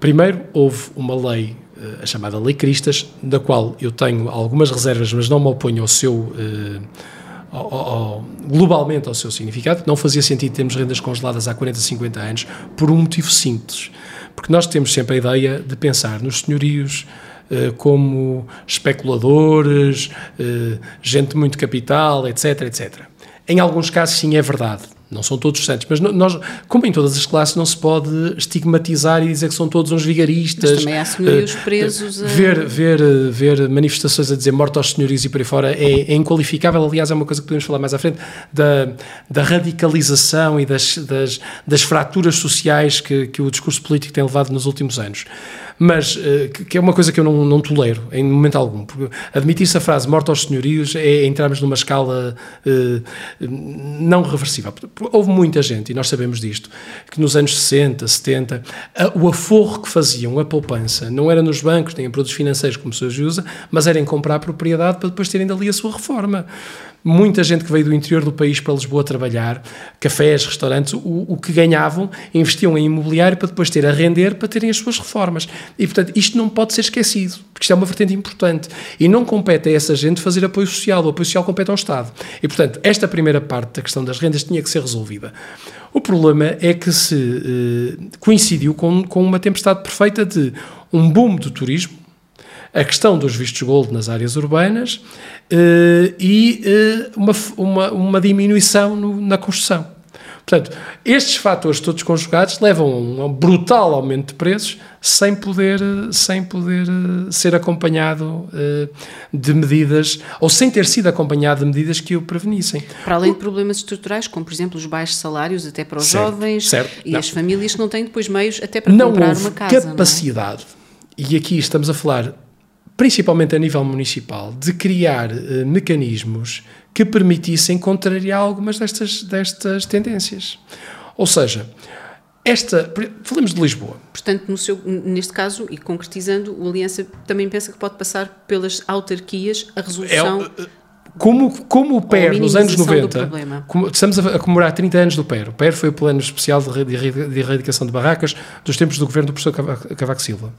Primeiro, houve uma lei a chamada Lei Cristas, da qual eu tenho algumas reservas, mas não me oponho ao seu. Eh, ao, ao, globalmente ao seu significado, não fazia sentido termos rendas congeladas há 40, 50 anos, por um motivo simples. Porque nós temos sempre a ideia de pensar nos senhorios, eh, como especuladores, eh, gente muito capital, etc, etc. Em alguns casos, sim, é verdade. Não são todos santos, mas nós, como em todas as classes, não se pode estigmatizar e dizer que são todos uns vigaristas. Mas também há senhorios uh, presos. A... Ver, ver, ver manifestações a dizer morte aos senhorios e por aí fora é, é, inqualificável. Aliás, é uma coisa que podemos falar mais à frente da, da radicalização e das, das, das fraturas sociais que, que o discurso político tem levado nos últimos anos mas uh, que, é uma coisa que eu não, não tolero em momento algum. Porque admitir-se a frase morte aos senhorios é entrarmos numa escala uh, não reversível. Houve muita gente, e nós sabemos disto, que nos anos 60, 70, a, o aforro que faziam, a poupança, não era nos bancos nem em produtos financeiros, como se usa, mas era em comprar propriedade para depois terem dali a sua reforma muita gente que veio do interior do país para Lisboa trabalhar, cafés, restaurantes, o, o, que ganhavam investiam em imobiliário para depois ter a render para terem as suas reformas. E, portanto, isto não pode ser esquecido, porque isto é uma vertente importante. E não compete a essa gente fazer apoio social, o apoio social compete ao Estado. E, portanto, esta primeira parte da questão das rendas tinha que ser resolvida. O problema é que se eh, coincidiu com, com uma tempestade perfeita de um boom do turismo, a questão dos vistos gold nas áreas urbanas uh, e uh, uma, uma, uma, diminuição no, na construção. Portanto, estes fatores todos conjugados levam a um brutal aumento de preços sem poder, sem poder eh, ser acompanhado de medidas, ou sem ter sido acompanhado de medidas que o prevenissem. Para além de problemas estruturais, como por exemplo os baixos salários até para os certo, jovens certo, e não. as famílias que não têm depois meios até para não comprar uma casa. capacidade, não é? e aqui estamos a falar principalmente a nível municipal, de criar uh, mecanismos que permitissem contrariar algumas destas, destas tendências. Ou seja, esta, falamos de Lisboa. Portanto, no seu, neste caso, e concretizando, o Aliança também pensa que pode passar pelas autarquias a resolução. É, como, como o PER nos anos 90, como, estamos a, a, comemorar 30 anos do PER. O PER foi o Plano Especial de, de, de Erradicação de Barracas dos tempos do governo do professor Cavaco Silva.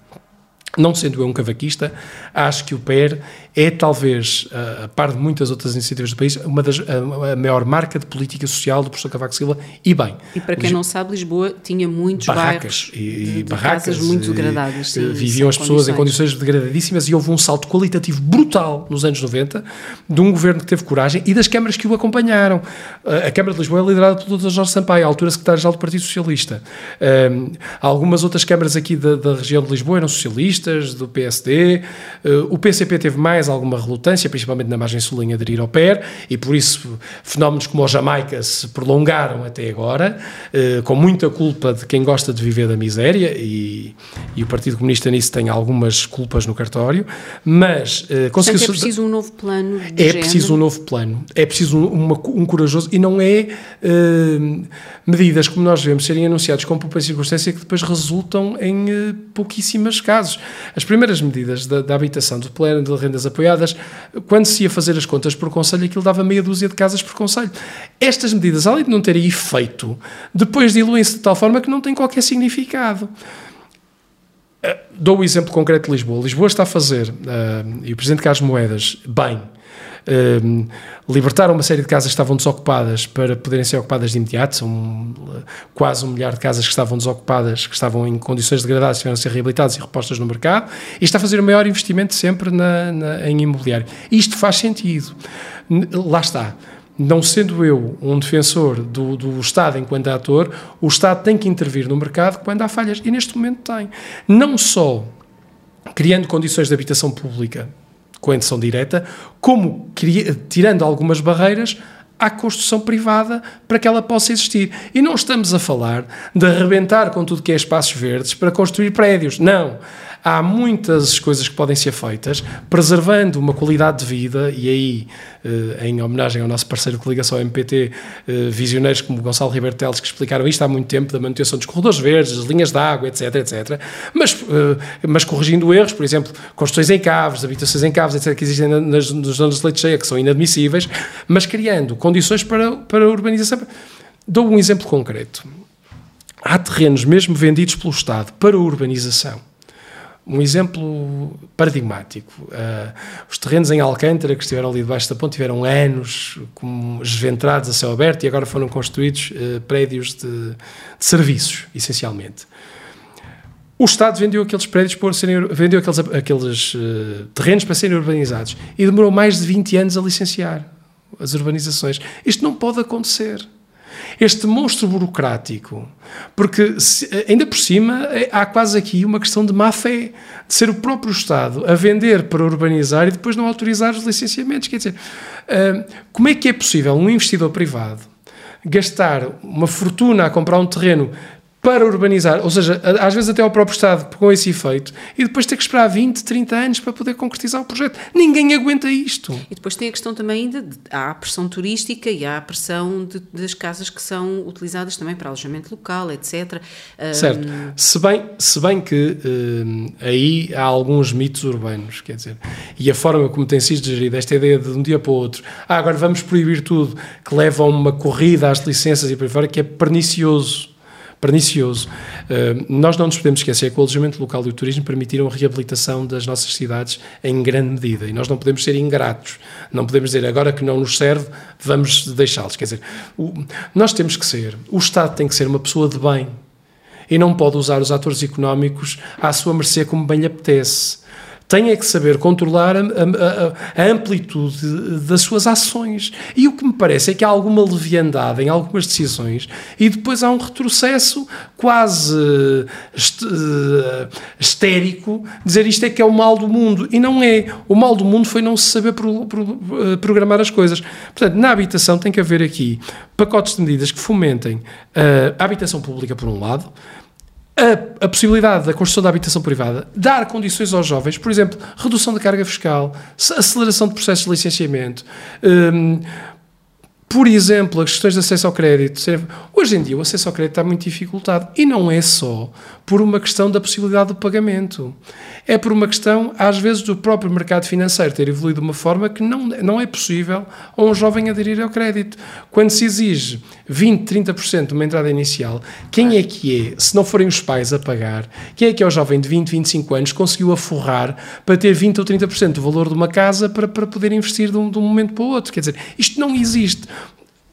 Não sendo eu um cavaquista, acho que o PER é talvez, a par de muitas outras iniciativas do país, uma das, a, a maior marca de política social do professor Cavaco Silva, e bem. E para quem não sabe, Lisboa tinha muitos barracas bairros e, de, de barracas casas muito degradadas. Sim, viviam as pessoas condições. em condições degradadíssimas e houve um salto qualitativo brutal nos anos 90 de um governo que teve coragem e das câmaras que o acompanharam. A Câmara de Lisboa é liderada pelo Dr. Jorge Sampaio, à altura secretário-geral do Partido Socialista. Um, algumas outras câmaras aqui da, da região de Lisboa eram socialistas, socialistas, do PSD. O PCP teve mais alguma relutância, principalmente na margem sul, em aderir ao PER, e por isso fenómenos como o Jamaica se prolongaram até agora, com muita culpa de quem gosta de viver da miséria, e, e o Partido Comunista nisso tem algumas culpas no cartório, mas conseguiu... Portanto, é preciso um novo plano É género. preciso um novo plano, é preciso uma, um corajoso, e não é medidas como nós vemos serem anunciadas com pouca circunstância que depois resultam em uh, pouquíssimos casos. As primeiras medidas da, da, habitação do plano de rendas apoiadas, quando se ia fazer as contas por conselho, aquilo dava meia dúzia de casas por conselho. Estas medidas, além de não terem efeito, depois diluem-se de tal forma que não têm qualquer significado. Uh, dou o exemplo concreto de Lisboa. Lisboa está a fazer, uh, e o Presidente Carlos Moedas, bem, uh, libertaram uma série de casas que estavam desocupadas para poderem ser ocupadas de imediato. São eh, quase um milhar de casas que estavam desocupadas, que estavam em condições degradadas, tiveram a ser reabilitadas e repostas no mercado. E está a fazer o maior investimento sempre na, na, em imobiliário. Isto faz sentido. Lá está não sendo eu um defensor do, do, Estado enquanto ator, o Estado tem que intervir no mercado quando há falhas. E neste momento tem. Não só criando condições de habitação pública com a indução direta, como tirando algumas barreiras à construção privada para que ela possa existir. E não estamos a falar de arrebentar com tudo que é espaços verdes para construir prédios. Não há muitas coisas que podem ser feitas, preservando uma qualidade de vida, e aí, eh, em homenagem ao nosso parceiro de coligação MPT, eh, visioneiros como Gonçalo Ribeiro Teles, que explicaram isto há muito tempo, da manutenção dos corredores verdes, das linhas de água, etc, etc, mas, eh, mas corrigindo erros, por exemplo, construções em caves, habitações em caves, etc, que existem nas, nas zonas de leite cheia, que são inadmissíveis, mas criando condições para, para a urbanização. Dou um exemplo concreto. Há terrenos mesmo vendidos pelo Estado para urbanização um exemplo paradigmático. Uh, os terrenos em Alcântara, que estiveram ali debaixo da ponte, tiveram anos como esventrados a céu aberto e agora foram construídos uh, prédios de, de, serviços, essencialmente. O Estado vendeu aqueles prédios por serem, vendeu aqueles, aqueles uh, terrenos para serem urbanizados e demorou mais de 20 anos a licenciar as urbanizações. Isto não pode acontecer este monstro burocrático, porque se, ainda por cima é, há quase aqui uma questão de má fé, de ser o próprio Estado a vender para urbanizar e depois não autorizar os licenciamentos. Quer dizer, como é que é possível um investidor privado gastar uma fortuna a comprar um terreno para urbanizar, ou seja, às vezes até ao próprio Estado com esse efeito, e depois ter que esperar 20, 30 anos para poder concretizar o projeto. Ninguém aguenta isto. E depois tem a questão também de há a pressão turística e há a pressão de, das casas que são utilizadas também para alojamento local, etc. Certo. Um... Se, bem, se bem que um, aí há alguns mitos urbanos, quer dizer, e a forma como tem sido gerida esta ideia de, de um dia para o outro, ah, agora vamos proibir tudo, que leva a uma corrida às licenças e para fora, que é pernicioso pernicioso. Uh, nós não nos podemos esquecer que o alojamento local e o turismo permitiram a reabilitação das nossas cidades em grande medida e nós não podemos ser ingratos. Não podemos dizer agora que não nos serve, vamos deixá-los. Quer dizer, o, nós temos que ser, o Estado tem que ser uma pessoa de bem e não pode usar os atores económicos à sua mercê como bem lhe apetece tem é que saber controlar a, a, a, amplitude das suas ações. E o que me parece é que há alguma leviandade em algumas decisões e depois há um retrocesso quase uh, histérico, dizer isto é que é o mal do mundo. E não é. O mal do mundo foi não se saber pro, pro, uh, programar as coisas. Portanto, na habitação tem que haver aqui pacotes de medidas que fomentem uh, a habitação pública, por um lado, a, a, possibilidade da construção da habitação privada, dar condições aos jovens, por exemplo, redução da carga fiscal, aceleração de processos de licenciamento, um, por exemplo, as questões de acesso ao crédito. Hoje em dia o acesso ao crédito está muito dificultado e não é só por uma questão da possibilidade do pagamento. É por uma questão, às vezes, do próprio mercado financeiro ter evoluído de uma forma que não, não é possível a um jovem aderir ao crédito. Quando se exige 20, 30% de uma entrada inicial, quem é que é, se não forem os pais a pagar, quem é que é o jovem de 20, 25 anos conseguiu aforrar para ter 20 ou 30% do valor de uma casa para, para poder investir de um, de um momento para o outro? Quer dizer, isto não existe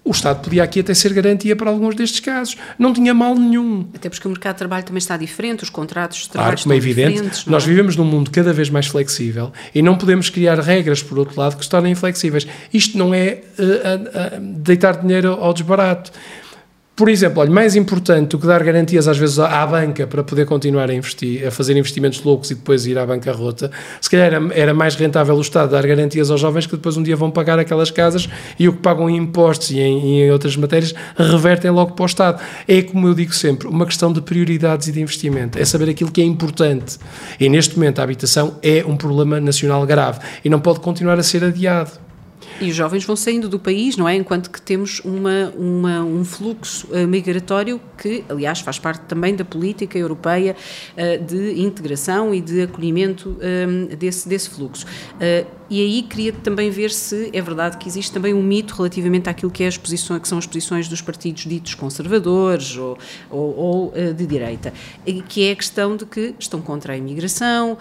o Estado podia aqui até ser garantia para alguns destes casos. Não tinha mal nenhum. Até porque o mercado de trabalho também está diferente, os contratos de trabalho claro, como é evidente, nós é? vivemos num mundo cada vez mais flexível e não podemos criar regras, por outro lado, que se tornem inflexíveis. Isto não é uh, uh, uh, deitar dinheiro ao desbarato. Por exemplo, olha, mais importante do que dar garantias às vezes à banca para poder continuar a investir, a fazer investimentos loucos e depois ir à bancarrota, se calhar era, era mais rentável o Estado dar garantias aos jovens que depois um dia vão pagar aquelas casas e o que pagam em impostos e em, em outras matérias revertem logo para o Estado. É como eu digo sempre, uma questão de prioridades e de investimento, é saber aquilo que é importante. E neste momento a habitação é um problema nacional grave e não pode continuar a ser adiado. E os jovens vão saindo do país, não é? Enquanto que temos uma, uma um fluxo uh, migratório que, aliás, faz parte também da política europeia uh, de integração e de acolhimento um, desse, desse fluxo. Uh, e aí queria também ver se é verdade que existe também um mito relativamente àquilo que, é posições, que são as posições dos partidos ditos conservadores ou, ou, ou de direita, que é a questão de que estão contra a imigração,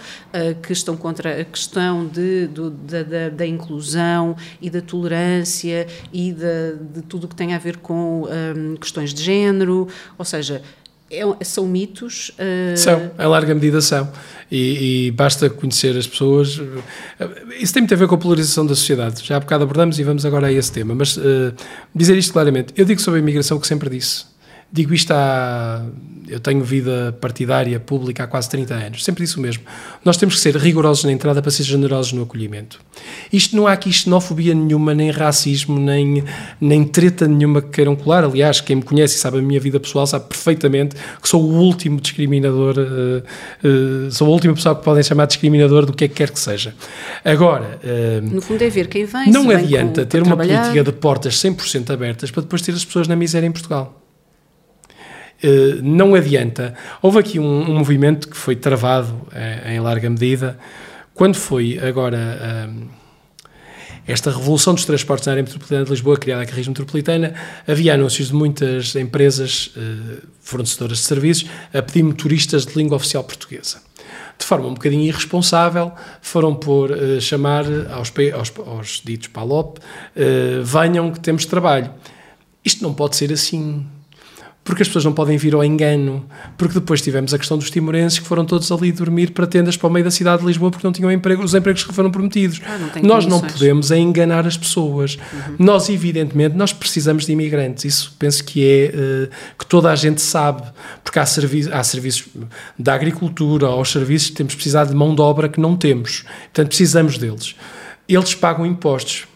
que estão contra a questão de, do, da, da, da, inclusão da tolerância e de, de tudo o que tem a ver com um, questões de género, ou seja, é, são mitos? Uh... São, em larga medida são. E, e, basta conhecer as pessoas. Isso tem muito a ver com a polarização da sociedade. Já há bocado abordamos e vamos agora a esse tema. Mas uh, dizer isto claramente, eu digo sobre a imigração que sempre disse. Digo isto há. Eu tenho vida partidária pública há quase 30 anos, sempre disse o mesmo. Nós temos que ser rigorosos na entrada para ser generosos no acolhimento. Isto não há aqui xenofobia nenhuma, nem racismo, nem, nem treta nenhuma que queiram colar. Aliás, quem me conhece e sabe a minha vida pessoal sabe perfeitamente que sou o último discriminador, uh, uh, sou a última pessoa que podem chamar discriminador do que é que quer que seja. Agora. Uh, no fundo é ver quem vem. Não adianta com, ter uma trabalhar. política de portas 100% abertas para depois ter as pessoas na miséria em Portugal. Eh, não adianta. Houve aqui um, um movimento que foi travado eh, em larga medida quando foi agora ehm, esta revolução dos transportes na área metropolitana de Lisboa, criada a Carris Metropolitana, havia anúncios de muitas empresas fornecedoras de serviços a pedir motoristas de língua oficial portuguesa. De forma um bocadinho irresponsável, foram por chamar aos, aos, aos ditos PALOP, venham que temos trabalho. Isto não pode ser assim porque as pessoas não podem vir ao engano, porque depois tivemos a questão dos timorenses que foram todos ali dormir para tendas para o meio da cidade de Lisboa porque não tinham emprego, os empregos que foram prometidos. Ah, não nós condições. não podemos enganar as pessoas. Uhum. Nós, evidentemente, nós precisamos de imigrantes. Isso penso que é uh, que toda a gente sabe, porque há, servi há serviços da agricultura, aos serviços, temos precisado de mão de obra que não temos. Portanto, precisamos deles. Eles pagam impostos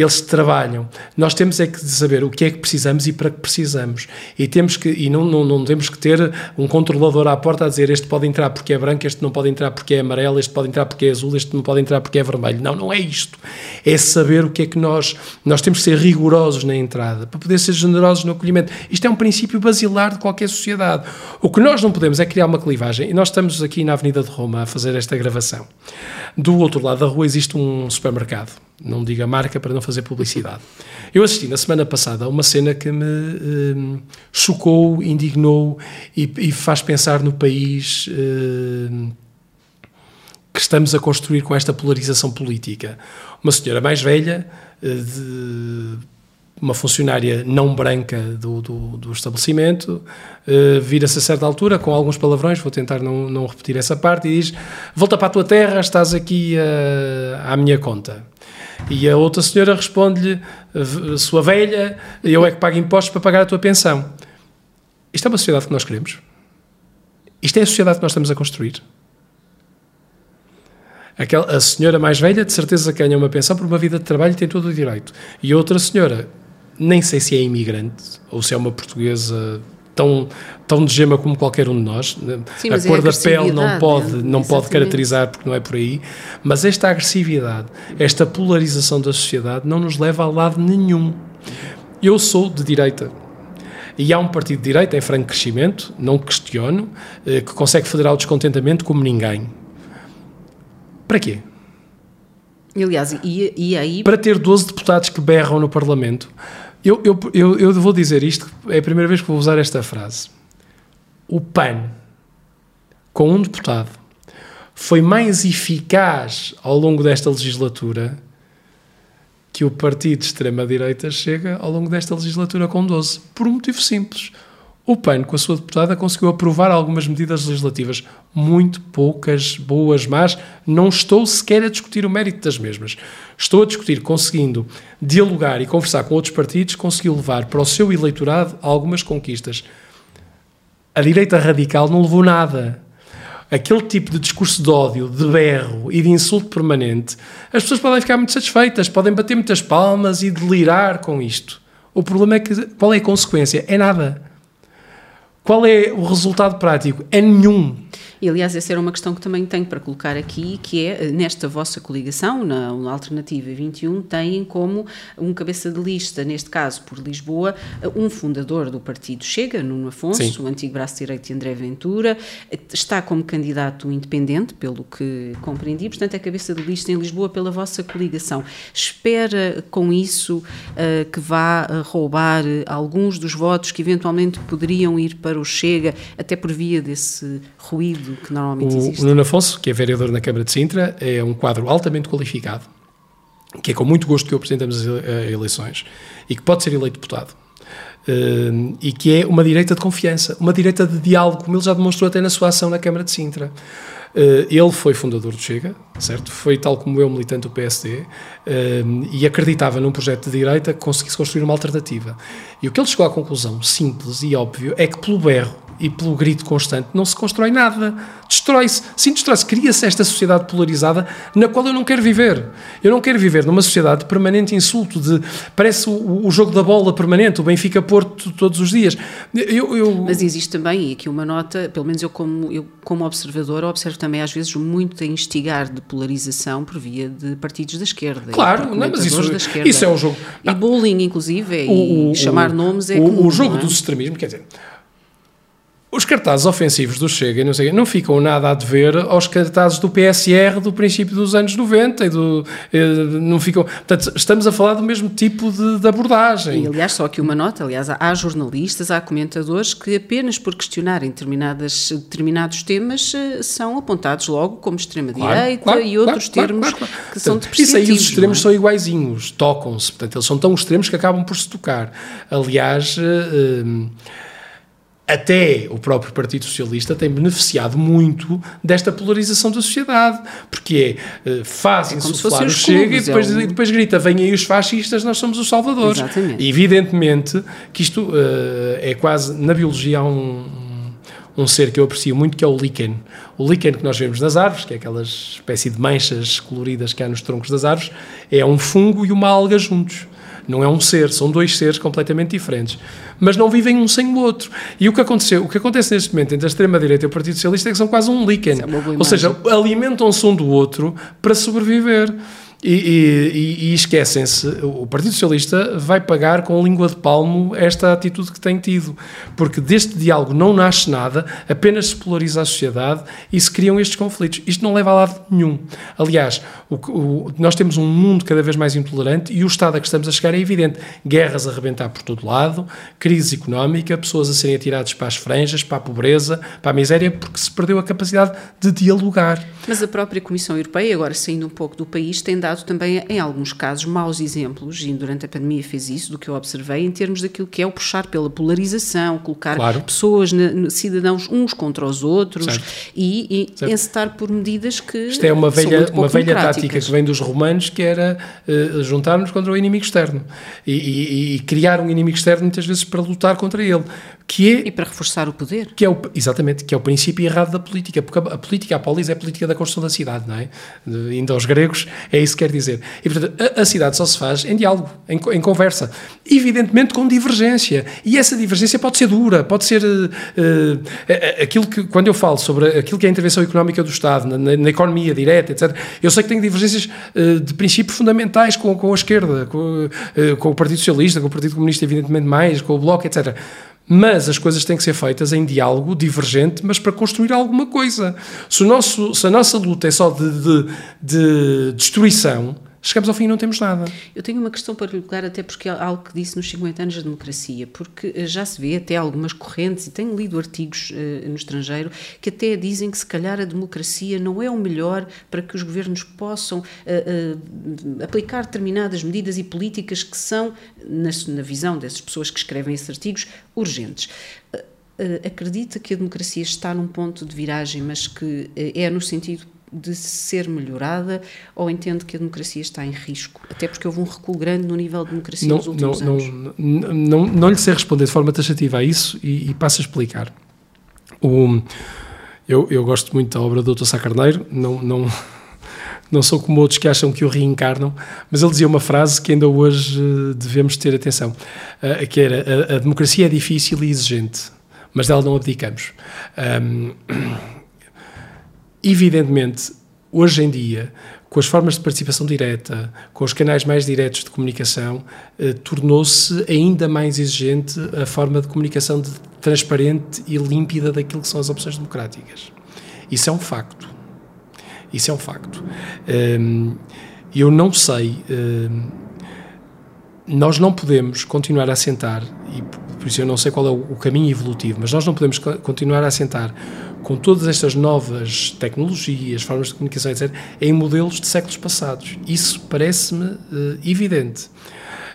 eles trabalham. Nós temos é que saber o que é que precisamos e para que precisamos. E temos que e não, não, não temos que ter um controlador à porta a dizer este pode entrar porque é branco, este não pode entrar porque é amarelo, este pode entrar porque é azul, este não pode entrar porque é vermelho. Não, não é isto. É saber o que é que nós nós temos que ser rigorosos na entrada para poder ser generosos no acolhimento. Isto é um princípio basilar de qualquer sociedade. O que nós não podemos é criar uma clivagem. E nós estamos aqui na Avenida de Roma a fazer esta gravação. Do outro lado da rua existe um supermercado não diga marca para não fazer publicidade. Eu assisti na semana passada a uma cena que me um, chocou, indignou e, e, faz pensar no país um, que estamos a construir com esta polarização política. Uma senhora mais velha, eh, de, uma funcionária não branca do, do, do estabelecimento, uh, vira-se a certa altura com alguns palavrões, vou tentar não, não repetir essa parte, e diz: Volta para a tua terra, estás aqui uh, à minha conta. E a outra senhora responde-lhe: Sua velha, eu é que pago impostos para pagar a tua pensão. Isto é uma sociedade que nós queremos? Isto é a sociedade que nós estamos a construir? Aquela, a senhora mais velha, de certeza, ganha uma pensão por uma vida de trabalho e tem todo o direito. E outra senhora, nem sei se é imigrante ou se é uma portuguesa tão, tão de gema como qualquer um de nós. Sim, a cor é a da pele não pode, é, não pode caracterizar porque não é por aí, mas esta agressividade, esta polarização da sociedade não nos leva a lado nenhum. Eu sou de direita. E há um partido de direita em franco crescimento, não questiono, eh, que consegue federar o descontentamento como ninguém. Para quê? Aliás, e, e aí... Para ter 12 deputados que berram no Parlamento eu, eu, eu, eu vou dizer isto, é a primeira vez que vou usar esta frase. O PAN, com um deputado, foi mais eficaz ao longo desta legislatura que o partido de extrema-direita chega ao longo desta legislatura com 12. Por um motivo simples. O PAN, com a sua deputada, conseguiu aprovar algumas medidas legislativas, muito poucas, boas, mas não estou sequer a discutir o mérito das mesmas. Estou a discutir, conseguindo dialogar e conversar com outros partidos, conseguiu levar para o seu eleitorado algumas conquistas. A direita radical não levou nada aquele tipo de discurso de ódio, de berro e de insulto permanente, as pessoas podem ficar muito satisfeitas, podem bater muitas palmas e delirar com isto. O problema é que qual é a consequência? É nada. Qual é o resultado prático? É nenhum. E, aliás, essa era uma questão que também tenho para colocar aqui, que é, eh, nesta vossa coligação, na, na Alternativa 21, têm como um cabeça de lista, neste caso por Lisboa, eh, um fundador do partido Chega, Nuno Afonso, Sim. o antigo braço direito de André Ventura, eh, está como candidato independente, pelo que compreendi, portanto é cabeça de lista em Lisboa pela vossa coligação. Espera com isso uh, que vá roubar alguns dos votos que eventualmente poderiam ir para o Chega, até por via desse ruído que normalmente o, existe. O Nuno Afonso, que é vereador na Câmara de Sintra, é um quadro altamente qualificado, que é com muito gosto que eu apresentamos as eleições e que pode ser eleito deputado. Uh, e que é uma direita de confiança, uma direita de diálogo, como ele já demonstrou até na sua ação na Câmara de Sintra. Uh, ele foi fundador do Chega, certo? Foi tal como eu militante do PSD uh, e acreditava num projeto de direita que conseguisse construir uma alternativa. E o que ele chegou à conclusão, simples e óbvio, é que pelo berro e pelo grito constante não se constrói nada. Destrói-se. Sim, destrói-se. Cria-se esta sociedade polarizada na qual eu não quero viver. Eu não quero viver numa sociedade de permanente insulto, de parece o, o jogo da bola permanente, o Benfica Porto todos os dias. Eu, eu... Mas existe também, e aqui uma nota, pelo menos eu como, eu como observador, observo também às vezes muito a instigar de polarização por via de partidos da esquerda. Claro, não, mas isso, isso é o jogo. E bullying, inclusive, o, e chamar nomes é o, comum, o jogo é? do extremismo, quer dizer, os cartazes ofensivos do Chega não, sei, não ficam nada a dever aos cartazes do PSR do princípio dos anos 90 e do, eh, não ficam, portanto, estamos a falar do mesmo tipo de, de, abordagem. E aliás, só aqui uma nota, aliás, há jornalistas, há comentadores que apenas por questionarem determinadas, determinados temas eh, são apontados logo como extrema-direita claro, claro, e outros claro, termos que são depreciativos. Isso aí os extremos é? são iguaizinhos, tocam-se, portanto, eles são tão extremos que acabam por se tocar. Aliás... Uh, até o próprio Partido Socialista tem beneficiado muito desta polarização da sociedade, porque é, eh, faz é insuflar o Chega e depois, é um... depois grita, vêm aí os fascistas, nós somos os salvadores. Exatamente. Evidentemente que isto uh, é quase, na biologia há um, um ser que eu aprecio muito, que é o líquen. O líquen que nós vemos nas árvores, que é aquela espécie de manchas coloridas que há nos troncos das árvores, é um fungo e uma alga juntos. Não é um ser, são dois seres completamente diferentes. Mas não vivem um sem o outro. E o que aconteceu, o que acontece neste momento entre a extrema-direita e o Partido Socialista é que são quase um líquen. É Ou seja, alimentam-se um do outro para sobreviver. E, e, e esquecem-se, o Partido Socialista vai pagar com língua de palmo esta atitude que tem tido, porque deste diálogo não nasce nada, apenas se polariza a sociedade e se criam estes conflitos. Isto não leva a lado nenhum. Aliás, o, o, nós temos um mundo cada vez mais intolerante e o estado a que estamos a chegar é evidente. Guerras a arrebentar por todo lado, crise económica, pessoas a serem atiradas para as franjas, para a pobreza, para a miséria, porque se perdeu a capacidade de dialogar. Mas a própria Comissão Europeia, agora saindo um pouco do país, tem dado dado também, em alguns casos, maus exemplos, e durante a pandemia fez isso, do que eu observei, em termos daquilo que é o puxar pela polarização, colocar claro. pessoas, cidadãos uns contra os outros certo. e, e encetar por medidas que. Isto é uma velha, uma velha tática que vem dos romanos, que era uh, juntar-nos contra o inimigo externo e, e, e criar um inimigo externo muitas vezes para lutar contra ele que é e para reforçar o poder. que é o, exatamente que é o princípio errado da política porque a, a política a polis é a política da construção da cidade não é? Indo aos gregos é isso que quer dizer. E portanto a, a cidade só se faz em diálogo em, em, conversa. Evidentemente com divergência. E essa divergência pode ser dura pode ser uh, uh, aquilo que quando eu falo sobre aquilo que é a intervenção económica do Estado na, na, na economia direta etc eu sei que tenho divergências uh, de princípios fundamentais com, com a esquerda com, com o Partido Socialista com o Partido Comunista evidentemente mais com o Bloco etc mas as coisas têm que ser feitas em diálogo divergente, mas para construir alguma coisa. Se, nosso, se a nossa luta é só de, de, de destruição, chegamos ao fim e não temos nada. Eu tenho uma questão para lhe colocar, até porque é algo que disse nos 50 anos da democracia, porque eh, já se vê até algumas correntes, e tenho lido artigos uh, no estrangeiro, que até dizem que se calhar a democracia não é o melhor para que os governos possam uh, uh, aplicar determinadas medidas e políticas que são, na, na visão dessas pessoas que escrevem esses artigos, urgentes acredita que a democracia está num ponto de viragem, mas que é no sentido de ser melhorada ou entende que a democracia está em risco? Até porque houve um recuo grande no nível de democracia não, nos últimos não, anos. Não, não, não, lhe sei responder de forma taxativa a isso e, e passo a explicar. O, eu, eu gosto muito da obra do Dr. Sá Carneiro, não, não, não sou como outros que acham que o reencarnam, mas ele dizia uma frase que ainda hoje eh, devemos ter atenção, uh, que era, a, a, democracia é difícil e exigente, mas dela não abdicamos. Um, evidentemente, hoje em dia, com as formas de participação direta, com os canais mais diretos de comunicação, eh, tornou-se ainda mais exigente a forma de comunicação de, transparente e límpida daquilo que são as opções democráticas. Isso é um facto. Isso é um facto. Um, eu não sei. Um, nós não podemos continuar a sentar, e por isso eu não sei qual é o caminho evolutivo, mas nós não podemos continuar a sentar com todas estas novas tecnologias, formas de comunicação, etc., em modelos de séculos passados. Isso parece-me uh, evidente.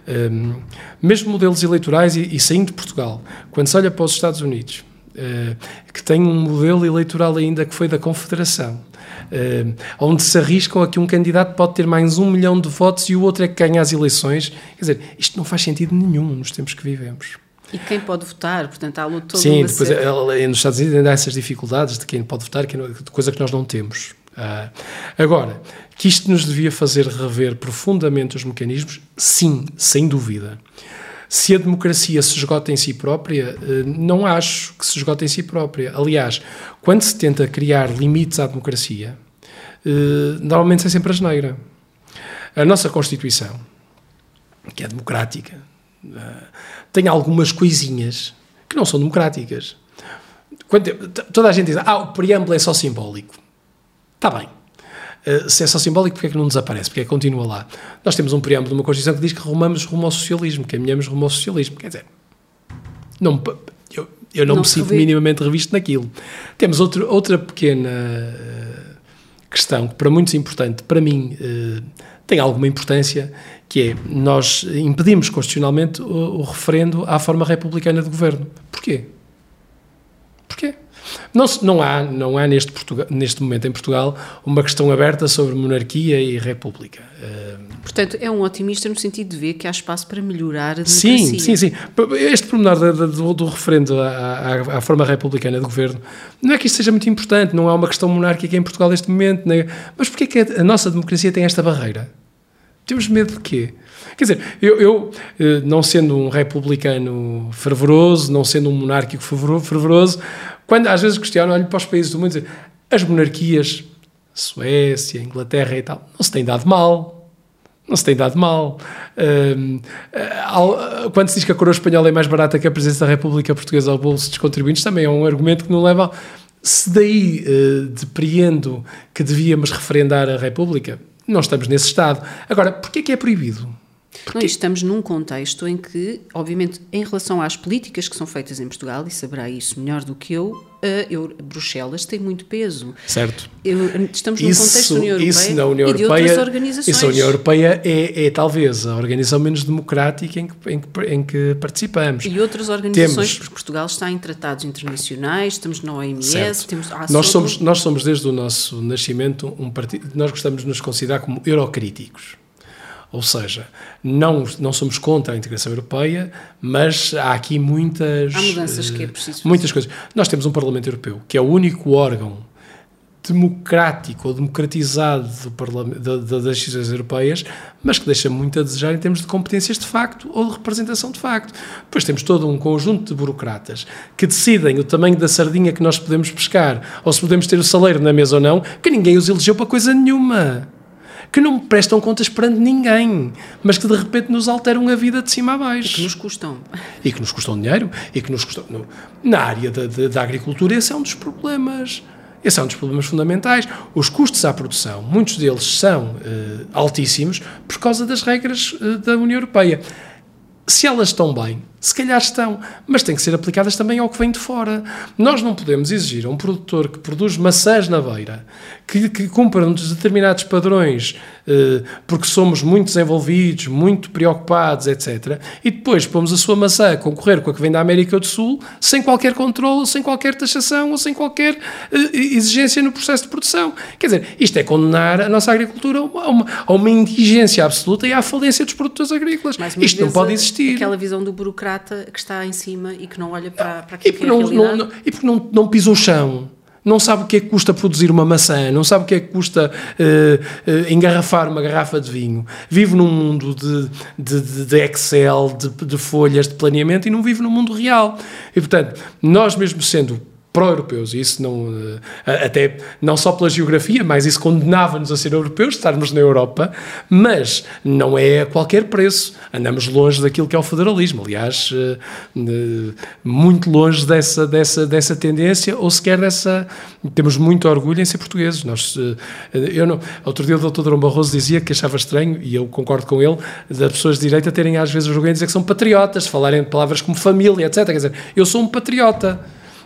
Um, mesmo modelos eleitorais, e, e, saindo de Portugal, quando se olha para os Estados Unidos, uh, que tem um modelo eleitoral ainda que foi da Confederação, uh, onde se arriscam a que um candidato pode ter mais um milhão de votos e o outro é que ganha as eleições. Quer dizer, isto não faz sentido nenhum nos tempos que vivemos. E quem pode votar, portanto, há luta toda Sim, depois nos Estados Unidos ainda há essas dificuldades de quem pode votar, que coisa que nós não temos. Uh, agora, que isto nos devia fazer rever profundamente os mecanismos, sim, sem dúvida. Se a democracia se esgota em si própria, uh, não acho que se esgota em si própria. Aliás, quando se tenta criar limites à democracia, uh, normalmente é sempre a geneira. A nossa Constituição, que é democrática, tem algumas coisinhas que não são democráticas. Quando, toda a gente diz, ah, o preâmbulo é só simbólico. Está bem. Uh, se é só simbólico, porque é que não desaparece? Porque é que continua lá? Nós temos um preâmbulo de uma Constituição que diz que rumamos rumo ao socialismo, caminhamos rumo ao socialismo. Quer dizer, não, eu, eu não, não me sinto revi. minimamente revisto naquilo. Temos outro, outra pequena uh, questão, que para muitos é importante, para mim uh, tem alguma importância, que é nós impedimos constitucionalmente o, o referendo à forma republicana de governo. Porquê? Porquê? Não, não, há, não há neste, Portugal, neste momento em Portugal uma questão aberta sobre monarquia e república. Portanto, é um otimista no sentido de ver que há espaço para melhorar a democracia. Sim, sim, sim. Este pormenor do, do, do referendo à, à, à, forma republicana de governo não é que isto seja muito importante, não há uma questão monárquica em Portugal neste momento, né? mas porquê que a nossa democracia tem esta barreira? Temos medo de quê? Quer dizer, eu, eu, eh, não sendo um republicano fervoroso, não sendo um monárquico fervoroso, quando às vezes questiono, olho para os países do mundo e as monarquias, Suécia, Inglaterra e tal, não se têm dado mal. Não se tem dado mal. Eh, quando se diz que a coroa espanhola é mais barata que a presença da República Portuguesa ao bolso dos contribuintes, também é um argumento que não leva. Se daí depreendo que devíamos referendar a República, não estamos nesse estado. Agora, porquê é que é proibido? Não, estamos num contexto em que, obviamente, em relação às políticas que são feitas em Portugal, e saberá isso melhor do que eu, eu Bruxelas tem muito peso. Certo. Eu, estamos num isso, contexto da União Europeia isso na União e de Europeia, outras organizações. Isso a União Europeia é, é talvez a organização menos democrática em que, em que, em que participamos. E outras organizações, temos, porque Portugal está em tratados internacionais, estamos na OMS, certo. temos... nós, somos, nós somos, desde o nosso nascimento, um partido, nós gostamos de nos considerar como eurocríticos. Ou seja, não, não somos contra a integração europeia, mas há aqui muitas. Há mudanças que é preciso. Fazer. Muitas coisas. Nós temos um Parlamento Europeu que é o único órgão democrático ou democratizado do das decisões europeias, mas que deixa muito a desejar em termos de competências de facto ou de representação de facto. Depois temos todo um conjunto de burocratas que decidem o tamanho da sardinha que nós podemos pescar ou se podemos ter o saleiro na mesa ou não, que ninguém os elegeu para coisa nenhuma que não prestam contas perante ninguém, mas que de repente nos alteram a vida de cima a baixo. E que nos custam. E que nos custam dinheiro, e que nos custam. No, na área da, da, da agricultura, esse é um dos problemas. Esse é um dos problemas fundamentais. Os custos à produção, muitos deles são uh, altíssimos por causa das regras uh, da União Europeia se elas estão bem, se calhar estão, mas têm que ser aplicadas também ao que vem de fora. Nós não podemos exigir a um produtor que produz maçãs na beira que, que cumpram determinados padrões, eh, porque somos muito desenvolvidos, muito preocupados, etc. E depois pomos a sua maçã a concorrer com a que vem da América do Sul, sem qualquer controle, sem qualquer taxação ou sem qualquer eh, exigência no processo de produção. Quer dizer, isto é condenar a nossa agricultura a uma, a uma indigência absoluta e à falência dos produtores agrícolas. Isto não pode existir. Aquela visão do burocrata que está em cima e que não olha para, para aquilo que é não, não, não, E porque não, não pisa o chão não sabe o que é que custa produzir uma maçã, não sabe o que é que custa uh, uh, engarrafar uma garrafa de vinho. Vive num mundo de, de, de Excel, de, de, folhas, de planeamento e não vive no mundo real. E, portanto, nós mesmo sendo pró-europeus. Isso não, eh, até não só pela geografia, mas isso condenava-nos a ser europeus, estarmos na Europa, mas não é a qualquer preço. Andamos longe daquilo que é o federalismo. Aliás, eh, eh, muito longe dessa, dessa, dessa tendência, ou sequer dessa. Temos muito orgulho em ser portugueses. Nós, eu não, outro dia o Dr. Dom Barroso dizia que achava estranho, e eu concordo com ele, das pessoas de direita terem às vezes vergonha de dizer que são patriotas, falarem palavras como família, etc. Quer dizer, eu sou um patriota.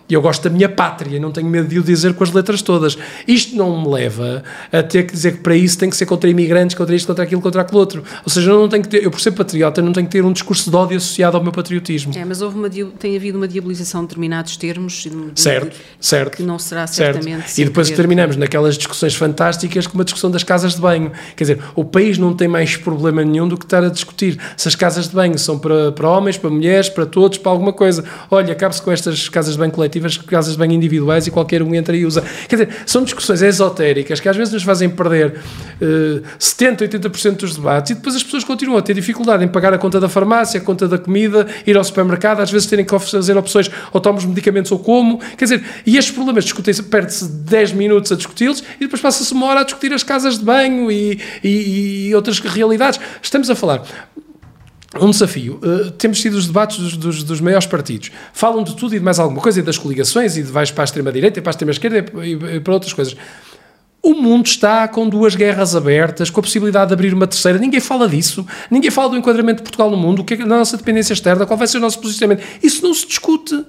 E eu gosto da minha pátria, não tenho medo de o dizer com as letras todas. Isto não me leva a ter que dizer que para isso tem que ser contra imigrantes, contra isto, contra aquilo, contra aquilo outro. Ou seja, eu não tenho que ter, eu por ser patriota, não tenho que ter um discurso de ódio associado ao meu patriotismo. É, mas houve uma, tem havido uma diabolização de determinados termos. De, certo, de, certo. Que não será certamente. Certo. E depois terminamos naquelas discussões fantásticas com uma discussão das casas de banho. Quer dizer, o país não tem mais problema nenhum do que estar a discutir se as casas de banho são para, para homens, para mulheres, para todos, para alguma coisa. Olha, acabe-se com estas casas de banho coletivas, casas de banho individuais e qualquer um entra e usa. Quer dizer, são discussões esotéricas que às vezes nos fazem perder uh, 70%, 80% dos debates e depois as pessoas continuam a ter dificuldade em pagar a conta da farmácia, a conta da comida, ir ao supermercado, às vezes terem que fazer opções ou tomam os medicamentos ou como. Quer dizer, e estes problemas discutem-se, perde-se 10 minutos a discuti-los e depois passa-se uma hora a discutir as casas de banho e, e, e outras realidades. Estamos a falar um desafio. Uh, temos tido os debates dos, dos, dos, maiores partidos. Falam de tudo e de mais alguma coisa, e das coligações, e de vais para a extrema-direita e para a extrema-esquerda e, e, para outras coisas. O mundo está com duas guerras abertas, com a possibilidade de abrir uma terceira. Ninguém fala disso. Ninguém fala do enquadramento de Portugal no mundo, o que é a nossa dependência externa, qual vai ser o nosso posicionamento. Isso não se discute.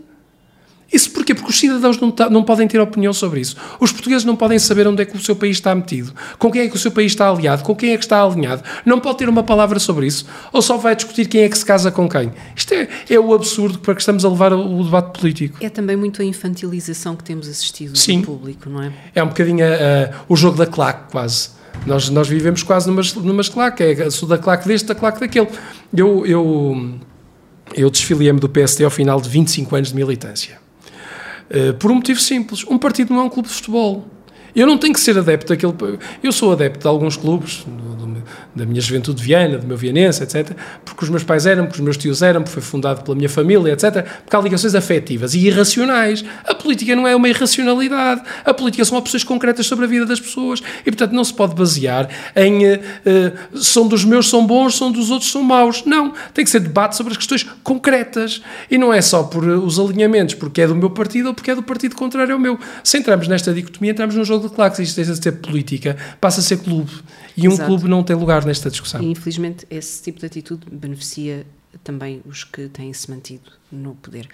Isso porquê? Porque os cidadãos não, não, podem ter opinião sobre isso. Os portugueses não podem saber onde é que o seu país está metido, com quem é que o seu país está aliado, com quem é que está alinhado. Não pode ter uma palavra sobre isso. Ou só vai discutir quem é que se casa com quem. Isto é, é o absurdo para que estamos a levar o, debate político. É também muito a infantilização que temos assistido Sim. público, não é? É um bocadinho o jogo da claque, quase. Nós, nós vivemos quase numas, numas claques. É, sou da claque deste, da claque daquele. Eu, eu, eu desfiliei-me do PSD ao final de 25 anos de militância. Uh, por um motivo simples: um partido não é um clube de futebol. Eu não tenho que ser adepto daquele. Eu sou adepto de alguns clubes, do, do, da minha juventude viana, do meu vianense, etc. Porque os meus pais eram, porque os meus tios eram, porque foi fundado pela minha família, etc. Porque há ligações afetivas e irracionais. A política não é uma irracionalidade. A política são opções concretas sobre a vida das pessoas. E, portanto, não se pode basear em uh, uh, são dos meus são bons, são dos outros são maus. Não. Tem que ser debate sobre as questões concretas. E não é só por uh, os alinhamentos, porque é do meu partido ou porque é do partido contrário ao meu. Se entramos nesta dicotomia, entramos num jogo de claques. Isto deixa de ser política, passa a ser clube. E um Exato. clube não tem lugar nesta discussão. E, infelizmente, esse tipo de atitude beneficia também os que têm se mantido no poder.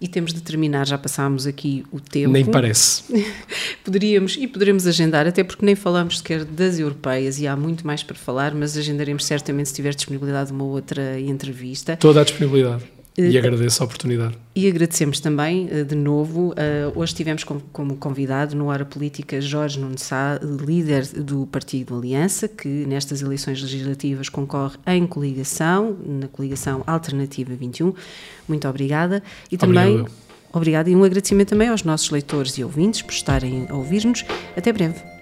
E temos de terminar, já passámos aqui o tempo. Nem parece. Poderíamos, e poderemos agendar, até porque nem falamos sequer das europeias e há muito mais para falar, mas agendaremos certamente se tiver disponibilidade uma outra entrevista. Toda a disponibilidade. E eh, agradeço a oportunidade. E agradecemos também, eh, de novo, eh, hoje tivemos como convidado no Hora Política Jorge Nunes Sá, líder do Partido Aliança, que nestas eleições legislativas concorre em coligação, na coligação Alternativa 21. Muito obrigada. E também. Obrigado. Obrigada e um agradecimento também aos nossos leitores e ouvintes por estarem a ouvir-nos. Até breve.